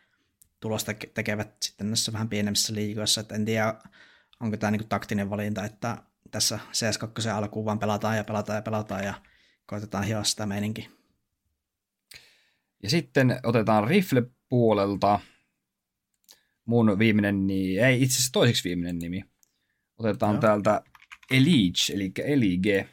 tulosta tekevät sitten näissä vähän pienemmissä liigoissa, että en tiedä, onko tämä niin taktinen valinta, että tässä CS2 alkuun vaan pelataan ja pelataan ja pelataan ja koitetaan hioa sitä meininkin. Ja sitten otetaan rifle-puolelta mun viimeinen nimi, ei itse asiassa toiseksi viimeinen nimi. Otetaan Joo. täältä Elige, eli Elige.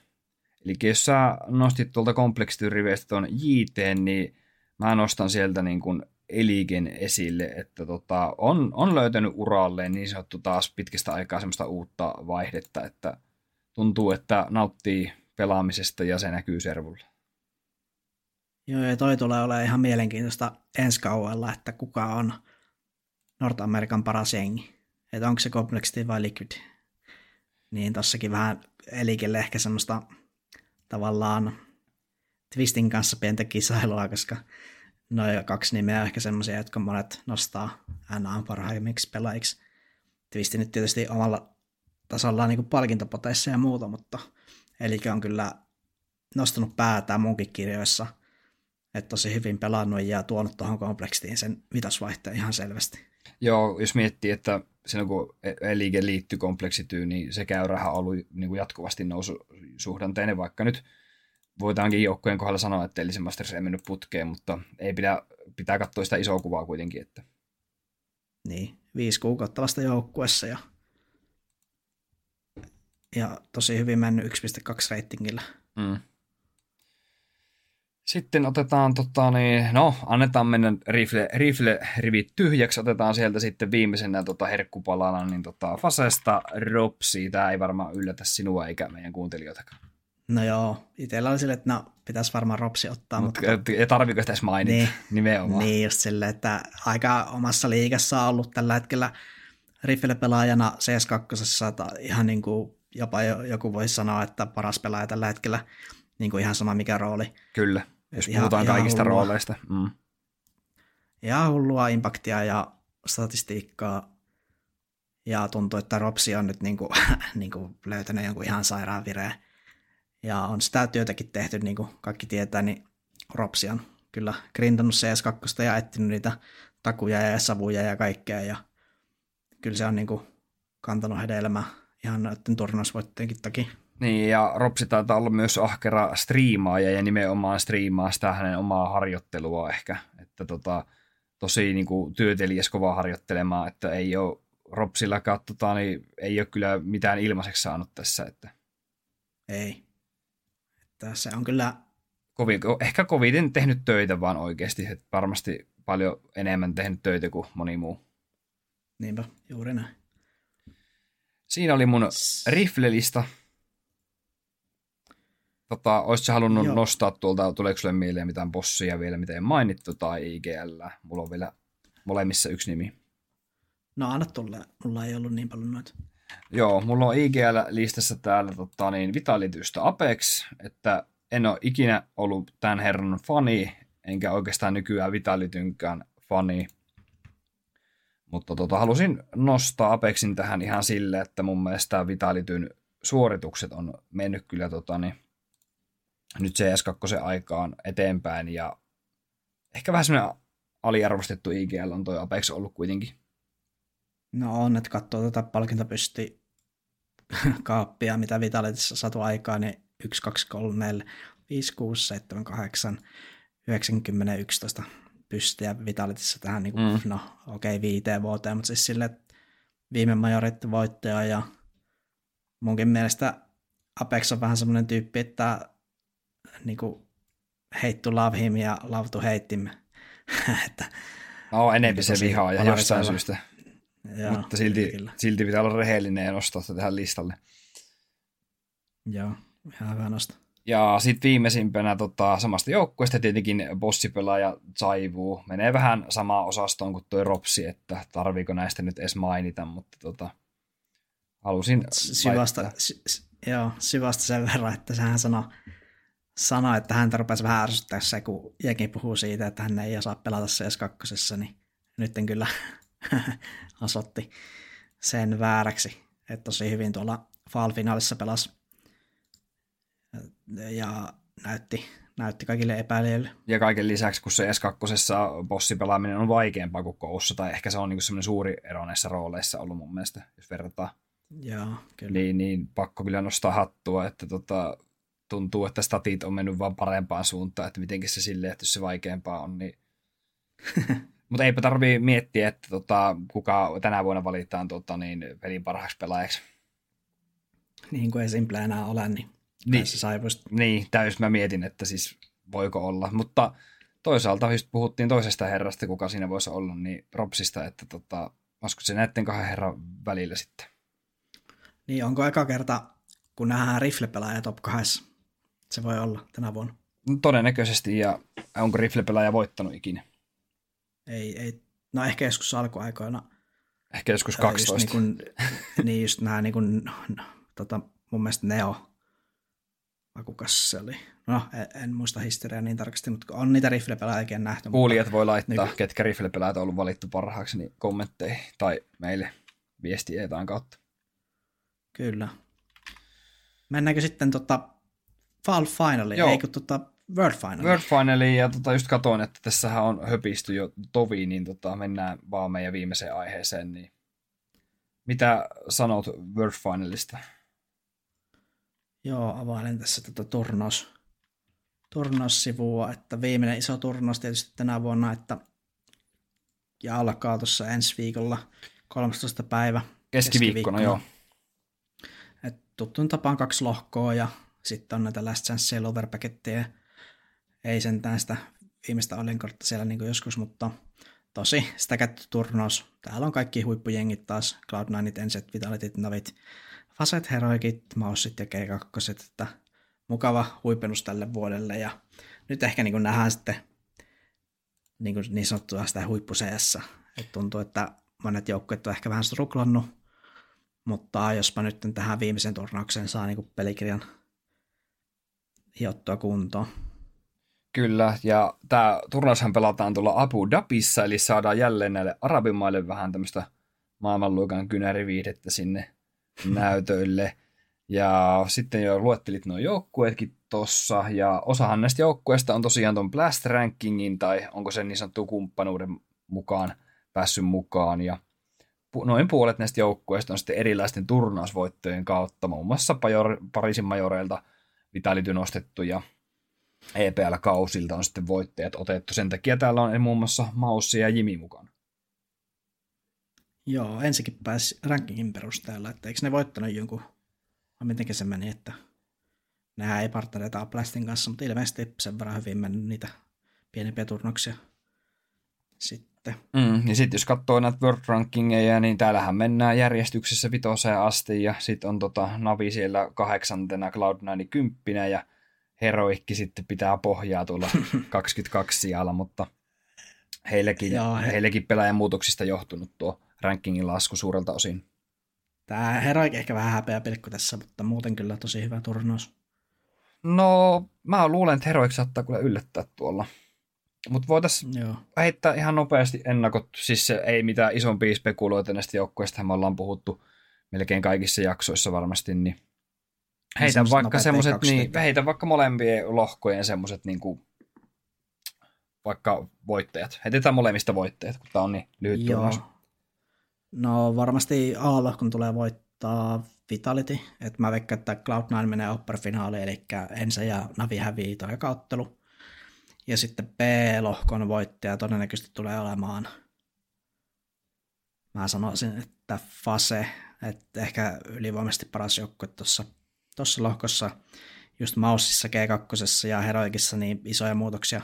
Eli jos sä nostit tuolta kompleksity-riveistä tuon JT, niin mä nostan sieltä niin kuin Eligen esille, että tota, on, on löytänyt uralleen niin sanottu taas pitkistä aikaa semmoista uutta vaihdetta, että tuntuu, että nauttii pelaamisesta ja se näkyy servulla. Joo, ja toi tulee olemaan ihan mielenkiintoista ensi kauella, että kuka on North Amerikan paras jengi. Että onko se Complexity vai Liquid. Niin tossakin vähän elikelle ehkä semmoista tavallaan Twistin kanssa pientä kisailua, koska noin kaksi nimeä ehkä semmoisia, jotka monet nostaa NA parhaimmiksi pelaajiksi. Twisti nyt tietysti omalla tasollaan niin palkintopoteissa ja muuta, mutta eli on kyllä nostanut päätään munkin kirjoissa, että tosi hyvin pelannut ja tuonut tuohon kompleksiin sen vitosvaihteen ihan selvästi. Joo, jos miettii, että silloin kun liike liittyy kompleksityyn, niin se käyrähän on ollut niin kuin jatkuvasti noususuhdanteinen, vaikka nyt voitaankin joukkojen kohdalla sanoa, että Elisen Masters ei mennyt putkeen, mutta ei pidä, pitää katsoa sitä isoa kuvaa kuitenkin. Että... Niin, viisi kuukautta vasta joukkuessa ja, ja tosi hyvin mennyt 1.2 reitingillä. Mm. Sitten otetaan, tota, niin, no, annetaan mennä rifle, rifle rivit tyhjäksi, otetaan sieltä sitten viimeisenä tota, herkkupalana, niin tota, Fasesta Ropsi, tämä ei varmaan yllätä sinua eikä meidän kuuntelijoitakaan. No joo, itsellä oli sille, että no, pitäisi varmaan Ropsi ottaa. Mut, mutta ei tarviko edes mainita niin, nimenomaan. Niin, just silleen, että aika omassa liigassa on ollut tällä hetkellä rifle-pelaajana CS2, tai ihan niin kuin jopa joku voisi sanoa, että paras pelaaja tällä hetkellä, niin kuin ihan sama mikä rooli. Kyllä jos ihan, puhutaan ihan kaikista hullua. rooleista. Mm. Ihan hullua impaktia ja statistiikkaa. Ja tuntuu, että Ropsi on nyt niinku, (laughs) niinku löytänyt jonkun ihan sairaan vireen. Ja on sitä työtäkin tehty, niin kuin kaikki tietää, niin Ropsi on kyllä grindannut CS2 ja etsinyt niitä takuja ja savuja ja kaikkea. Ja kyllä se on niin kuin kantanut hedelmää ihan noiden turnausvoittojenkin takia. Niin, ja Ropsi taitaa olla myös ahkera striimaaja ja nimenomaan striimaa sitä hänen omaa harjoittelua ehkä. Että tota, tosi niin kuin, työtelijäs kovaa harjoittelemaan, että ei ole Ropsillakaan tota, niin ei ole kyllä mitään ilmaiseksi saanut tässä. Että. Ei. Se on kyllä... Kovin, ehkä koviten tehnyt töitä vaan oikeasti, että varmasti paljon enemmän tehnyt töitä kuin moni muu. Niinpä, juuri näin. Siinä oli mun riflelista. Tota, olisitko halunnut Joo. nostaa tuolta, tuleeko sulle mieleen mitään bossia vielä, mitä ei mainittu, tai IGL? Mulla on vielä molemmissa yksi nimi. No anna tulla, mulla ei ollut niin paljon noita. Joo, mulla on IGL-listassa täällä tota, niin Vitalitystä Apex, että en ole ikinä ollut tämän herran fani, enkä oikeastaan nykyään Vitalitynkään fani. Mutta tota, halusin nostaa Apexin tähän ihan sille, että mun mielestä Vitalityn suoritukset on mennyt kyllä tota, niin, nyt CS2 aikaan eteenpäin ja ehkä vähän semmoinen aliarvostettu IGL on toi Apex ollut kuitenkin. No on, että katsoo tätä tota palkintopysti (laughs) kaappia, mitä Vitalitissa saatu aikaan, niin 1, 2, 3, 4, 5, 6, 7, 8, 90, 11 pystiä Vitalitissa tähän, niin kuin, mm. no okei, okay, viiteen vuoteen, mutta siis sille viime majorit voittaja ja munkin mielestä Apex on vähän semmoinen tyyppi, että niin kuin hate to love him ja love to hate him. että, no, enemmän se vihaa ja jostain syystä. Joo, Mutta silti, silti pitää olla rehellinen ja nostaa sitä tähän listalle. Joo, ihan hyvä nosto. Ja sitten viimeisimpänä tota, samasta joukkueesta tietenkin bossipelaaja Zaivu. Menee vähän samaan osastoon kuin tuo Ropsi, että tarviiko näistä nyt edes mainita, mutta tota, halusin syvästä, sy- joo, syvästä sen verran, että sehän sanoi sanoi, että häntä rupesi vähän ärsyttää se, kun Jekin puhuu siitä, että hän ei osaa pelata CS2, niin nyt kyllä (laughs) osoitti sen vääräksi. Että tosi hyvin tuolla Fall-finaalissa pelasi ja näytti, näytti kaikille epäilijöille. Ja kaiken lisäksi, kun se S2 bossipelaaminen on vaikeampaa kuin koussa, tai ehkä se on niin semmoinen suuri ero näissä rooleissa ollut mun mielestä, jos verrataan. Joo, kyllä. Niin, niin pakko kyllä nostaa hattua, että tota, tuntuu, että statit on mennyt vaan parempaan suuntaan, että miten se silleen, että jos se vaikeampaa on, niin... (laughs) Mutta eipä tarvii miettiä, että tota, kuka tänä vuonna valitaan tota, niin, pelin parhaaksi pelaajaksi. Niin kuin ei enää ole, niin, niin Niin, täys mä mietin, että siis voiko olla. Mutta toisaalta, jos puhuttiin toisesta herrasta, kuka siinä voisi olla, niin Ropsista, että tota, olisiko se näiden kahden herran välillä sitten? Niin, onko eka kerta, kun nähdään rifle-pelaaja top 2? Se voi olla tänä vuonna. No, todennäköisesti, ja onko riflepelaaja voittanut ikinä? Ei, ei, no ehkä joskus alkuaikoina. Ehkä joskus Ää, 12. Just niin, kuin, niin just nämä niin kuin, no, tota, mun mielestä Neo, vai kukas se oli? No, en, en muista historiaa niin tarkasti, mutta on niitä riflepelaajakin nähty. Kuulijat voi laittaa, Niin. ketkä riflepelaajat on ollut valittu parhaaksi, niin kommentteihin tai meille viesti etaan kautta. Kyllä. Mennäänkö sitten tota Fall Finaliin, Joo. eikö tota World Finaliin? World Finaliin, ja tota, just katoin, että tässähän on höpisty jo tovi, niin tota, mennään vaan meidän viimeiseen aiheeseen. Niin mitä sanot World Finalista? Joo, availen tässä tätä turnaus, turnaussivua, että viimeinen iso turnaus tietysti tänä vuonna, että ja alkaa tuossa ensi viikolla 13. päivä. Keskiviikkona, joo. Et tuttuun tapaan kaksi lohkoa ja sitten on näitä Last Chance Silver paketteja. Ei sentään sitä viimeistä olinkortta siellä niin kuin joskus, mutta tosi sitä käytetty turnaus. Täällä on kaikki huippujengit taas, Cloud9, Enset, Vitalityt, Navit, Faset, Heroikit, Maussit ja G2, että mukava huipennus tälle vuodelle ja nyt ehkä niin kuin nähdään sitten niin, kuin niin sanottua sitä huippuseessa. Et tuntuu, että monet joukkueet on ehkä vähän struklannut, mutta jospa nyt tähän viimeisen turnaukseen saa niin kuin pelikirjan hiottua kuntoon. Kyllä, ja tämä turnaushan pelataan tuolla Abu Dhabissa, eli saadaan jälleen näille arabimaille vähän tämmöistä maailmanluokan kynäriviihdettä sinne (laughs) näytöille. Ja sitten jo luettelit nuo joukkueetkin tossa, ja osahan näistä joukkueista on tosiaan tuon Blast Rankingin, tai onko se niin sanottu kumppanuuden mukaan päässyt mukaan, ja noin puolet näistä joukkueista on sitten erilaisten turnausvoittojen kautta, muun muassa Pajor, Pariisin majoreilta Vitality nostettu, ja EPL-kausilta on sitten voittajat otettu. Sen takia täällä on muun muassa Maussi ja Jimi mukana. Joo, ensikin pääsi rankingin perusteella, että eikö ne voittanut jonkun, vai miten se meni, että nehän ei partnereita Blastin kanssa, mutta ilmeisesti sen verran hyvin mennyt niitä pienempiä turnauksia sitten. Mm, ja sitten jos katsoo näitä World Rankingeja, niin täällähän mennään järjestyksessä vitoseen asti, ja sitten on tota Navi siellä kahdeksantena, Cloud9 kymppinä, ja Heroikki sitten pitää pohjaa tuolla (laughs) 22 sijalla, mutta heillekin, Joo, he- heillekin pelaajan muutoksista johtunut tuo rankingin lasku suurelta osin. Tämä Heroik ehkä vähän häpeä pilkku tässä, mutta muuten kyllä tosi hyvä turnaus. No, mä luulen, että Heroik saattaa kyllä yllättää tuolla. Mutta voitaisiin heittää ihan nopeasti ennakot, siis ei mitään isompia spekuloita näistä joukkueista, me ollaan puhuttu melkein kaikissa jaksoissa varmasti, niin heitä vaikka kaksi niin, heitä vaikka molempien lohkojen semmoset niin kuin, vaikka voittajat. Heitetään molemmista voittajat, kun tää on niin lyhyt turnaus. Joo. No varmasti A-lohkon tulee voittaa Vitality, että mä veikkaan, että Cloud9 menee upper-finaaliin, eli Ensa ja Navi hävii toika ottelu. Ja sitten B-lohkon voittaja todennäköisesti tulee olemaan, mä sanoisin, että Fase, että ehkä ylivoimaisesti paras joukkue tuossa tuossa lohkossa, just Maussissa, G2 ja Heroikissa, niin isoja muutoksia,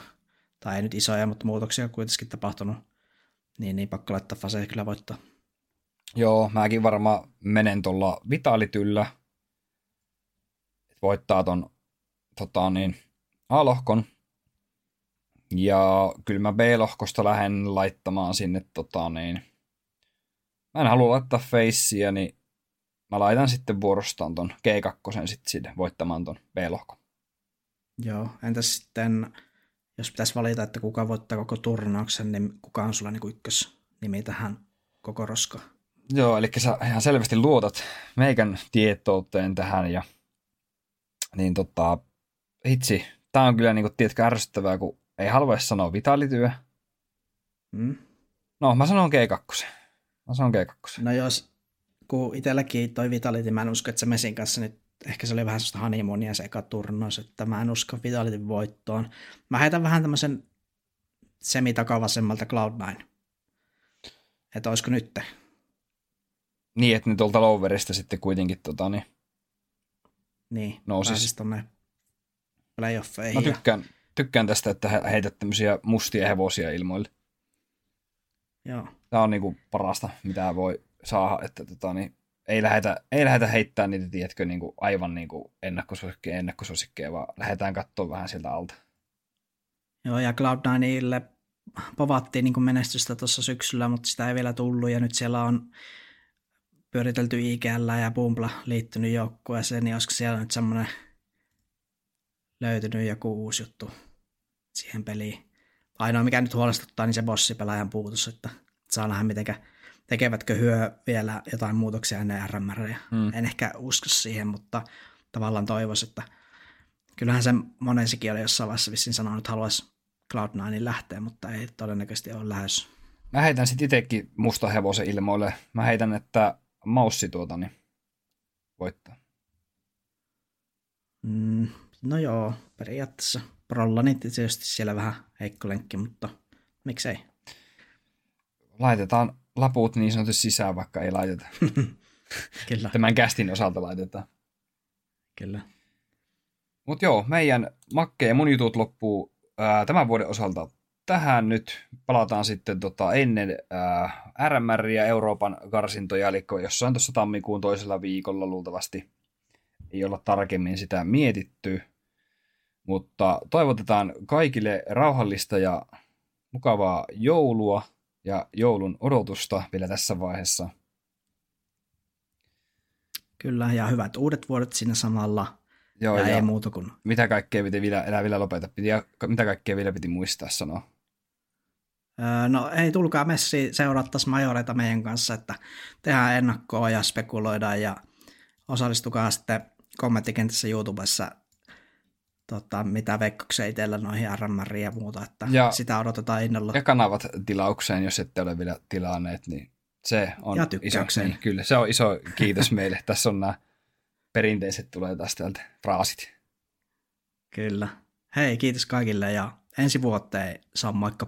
tai ei nyt isoja, mutta muutoksia kuitenkin tapahtunut niin, niin pakko laittaa Fase kyllä voittaa. Joo, mäkin varmaan menen tuolla Vitalityllä. Voittaa ton tota niin, A-lohkon. Ja kyllä mä B-lohkosta lähden laittamaan sinne tota niin. Mä en halua laittaa feissiä, niin mä laitan sitten vuorostaan ton G2 sitten sinne voittamaan ton B-lohkon. Joo, entäs sitten, jos pitäisi valita, että kuka voittaa koko turnauksen, niin kuka on sulla niin ykkösnimi tähän koko roska? Joo, eli sä ihan selvästi luotat meikän tietouteen tähän ja niin tota, hitsi, tää on kyllä niinku, tiedätkö, ärsyttävää, kun ei halua sanoa vitalityö. Hmm? No, mä sanon G2. Mä sanon G2. No jos, kun itselläkin toi Vitality, mä en usko, että se Mesin kanssa nyt, ehkä se oli vähän sellaista honeymoonia se eka turnaus, että mä en usko Vitalityn voittoon. Mä heitän vähän tämmöisen semitakavasemmalta Cloud9. Että olisiko nyt? Niin, että ne tuolta Lowerista sitten kuitenkin tota, niin, Niin, Nousis. pääsis tonne playoffeihin. mä ja- tykkään, tästä, että he- heität tämmöisiä mustia hevosia ilmoille. Joo. Tämä on niinku parasta, mitä voi saada, että tota, niin, ei lähdetä, ei lähdetä heittämään niitä, tiedätkö, niinku, aivan niinku ennakkosuosikkeja, ennakkosuosikkeja, vaan lähdetään katsoa vähän sieltä alta. Joo, ja Cloud9ille povattiin niin menestystä tuossa syksyllä, mutta sitä ei vielä tullut, ja nyt siellä on pyöritelty IGL ja Bumbla liittynyt joukkueeseen, niin olisiko siellä nyt semmoinen löytynyt joku uusi juttu siihen peliin. Ainoa mikä nyt huolestuttaa, niin se bossipelaajan puutus, että saa nähdä mitenkä tekevätkö hyö vielä jotain muutoksia ennen RMR. Hmm. En ehkä usko siihen, mutta tavallaan toivoisin, että kyllähän se monensikin oli jossain vaiheessa vissiin sanonut, että haluaisi Cloud9 lähteä, mutta ei todennäköisesti ole lähes. Mä heitän sitten itsekin musta hevosen ilmoille. Mä heitän, että maussi tuota, niin voittaa. Mm, no joo, periaatteessa. Prolla niin tietysti siellä vähän heikko lenkki, mutta miksei. Laitetaan laput niin sanotusti sisään, vaikka ei laiteta. (laughs) Kyllä. Tämän kästin osalta laitetaan. Kyllä. Mutta joo, meidän makke ja mun jutut loppuu ää, tämän vuoden osalta tähän nyt. Palataan sitten tota, ennen ää, RMR ja Euroopan karsintoja, eli jossain tuossa tammikuun toisella viikolla luultavasti. Ei olla tarkemmin sitä mietitty. Mutta toivotetaan kaikille rauhallista ja mukavaa joulua ja joulun odotusta vielä tässä vaiheessa. Kyllä, ja hyvät uudet vuodet siinä samalla. Joo, ja, ja ei muuta kuin... Mitä kaikkea piti vielä, enää vielä lopeta? Piti, ja mitä kaikkea vielä piti muistaa sanoa? Öö, no ei tulkaa messi seurattaisi majoreita meidän kanssa, että tehdään ennakkoa ja spekuloidaan ja osallistukaa sitten kommenttikentässä YouTubessa tota, mitä veikkoksia itsellä noihin RMR ja muuta, että ja, sitä odotetaan innolla. Ja kanavat tilaukseen, jos ette ole vielä tilanneet, niin se on ja iso, niin, kyllä, se on iso kiitos (laughs) meille. Tässä on nämä perinteiset tulee taas täältä fraasit. Kyllä. Hei, kiitos kaikille ja ensi vuoteen saa moikka.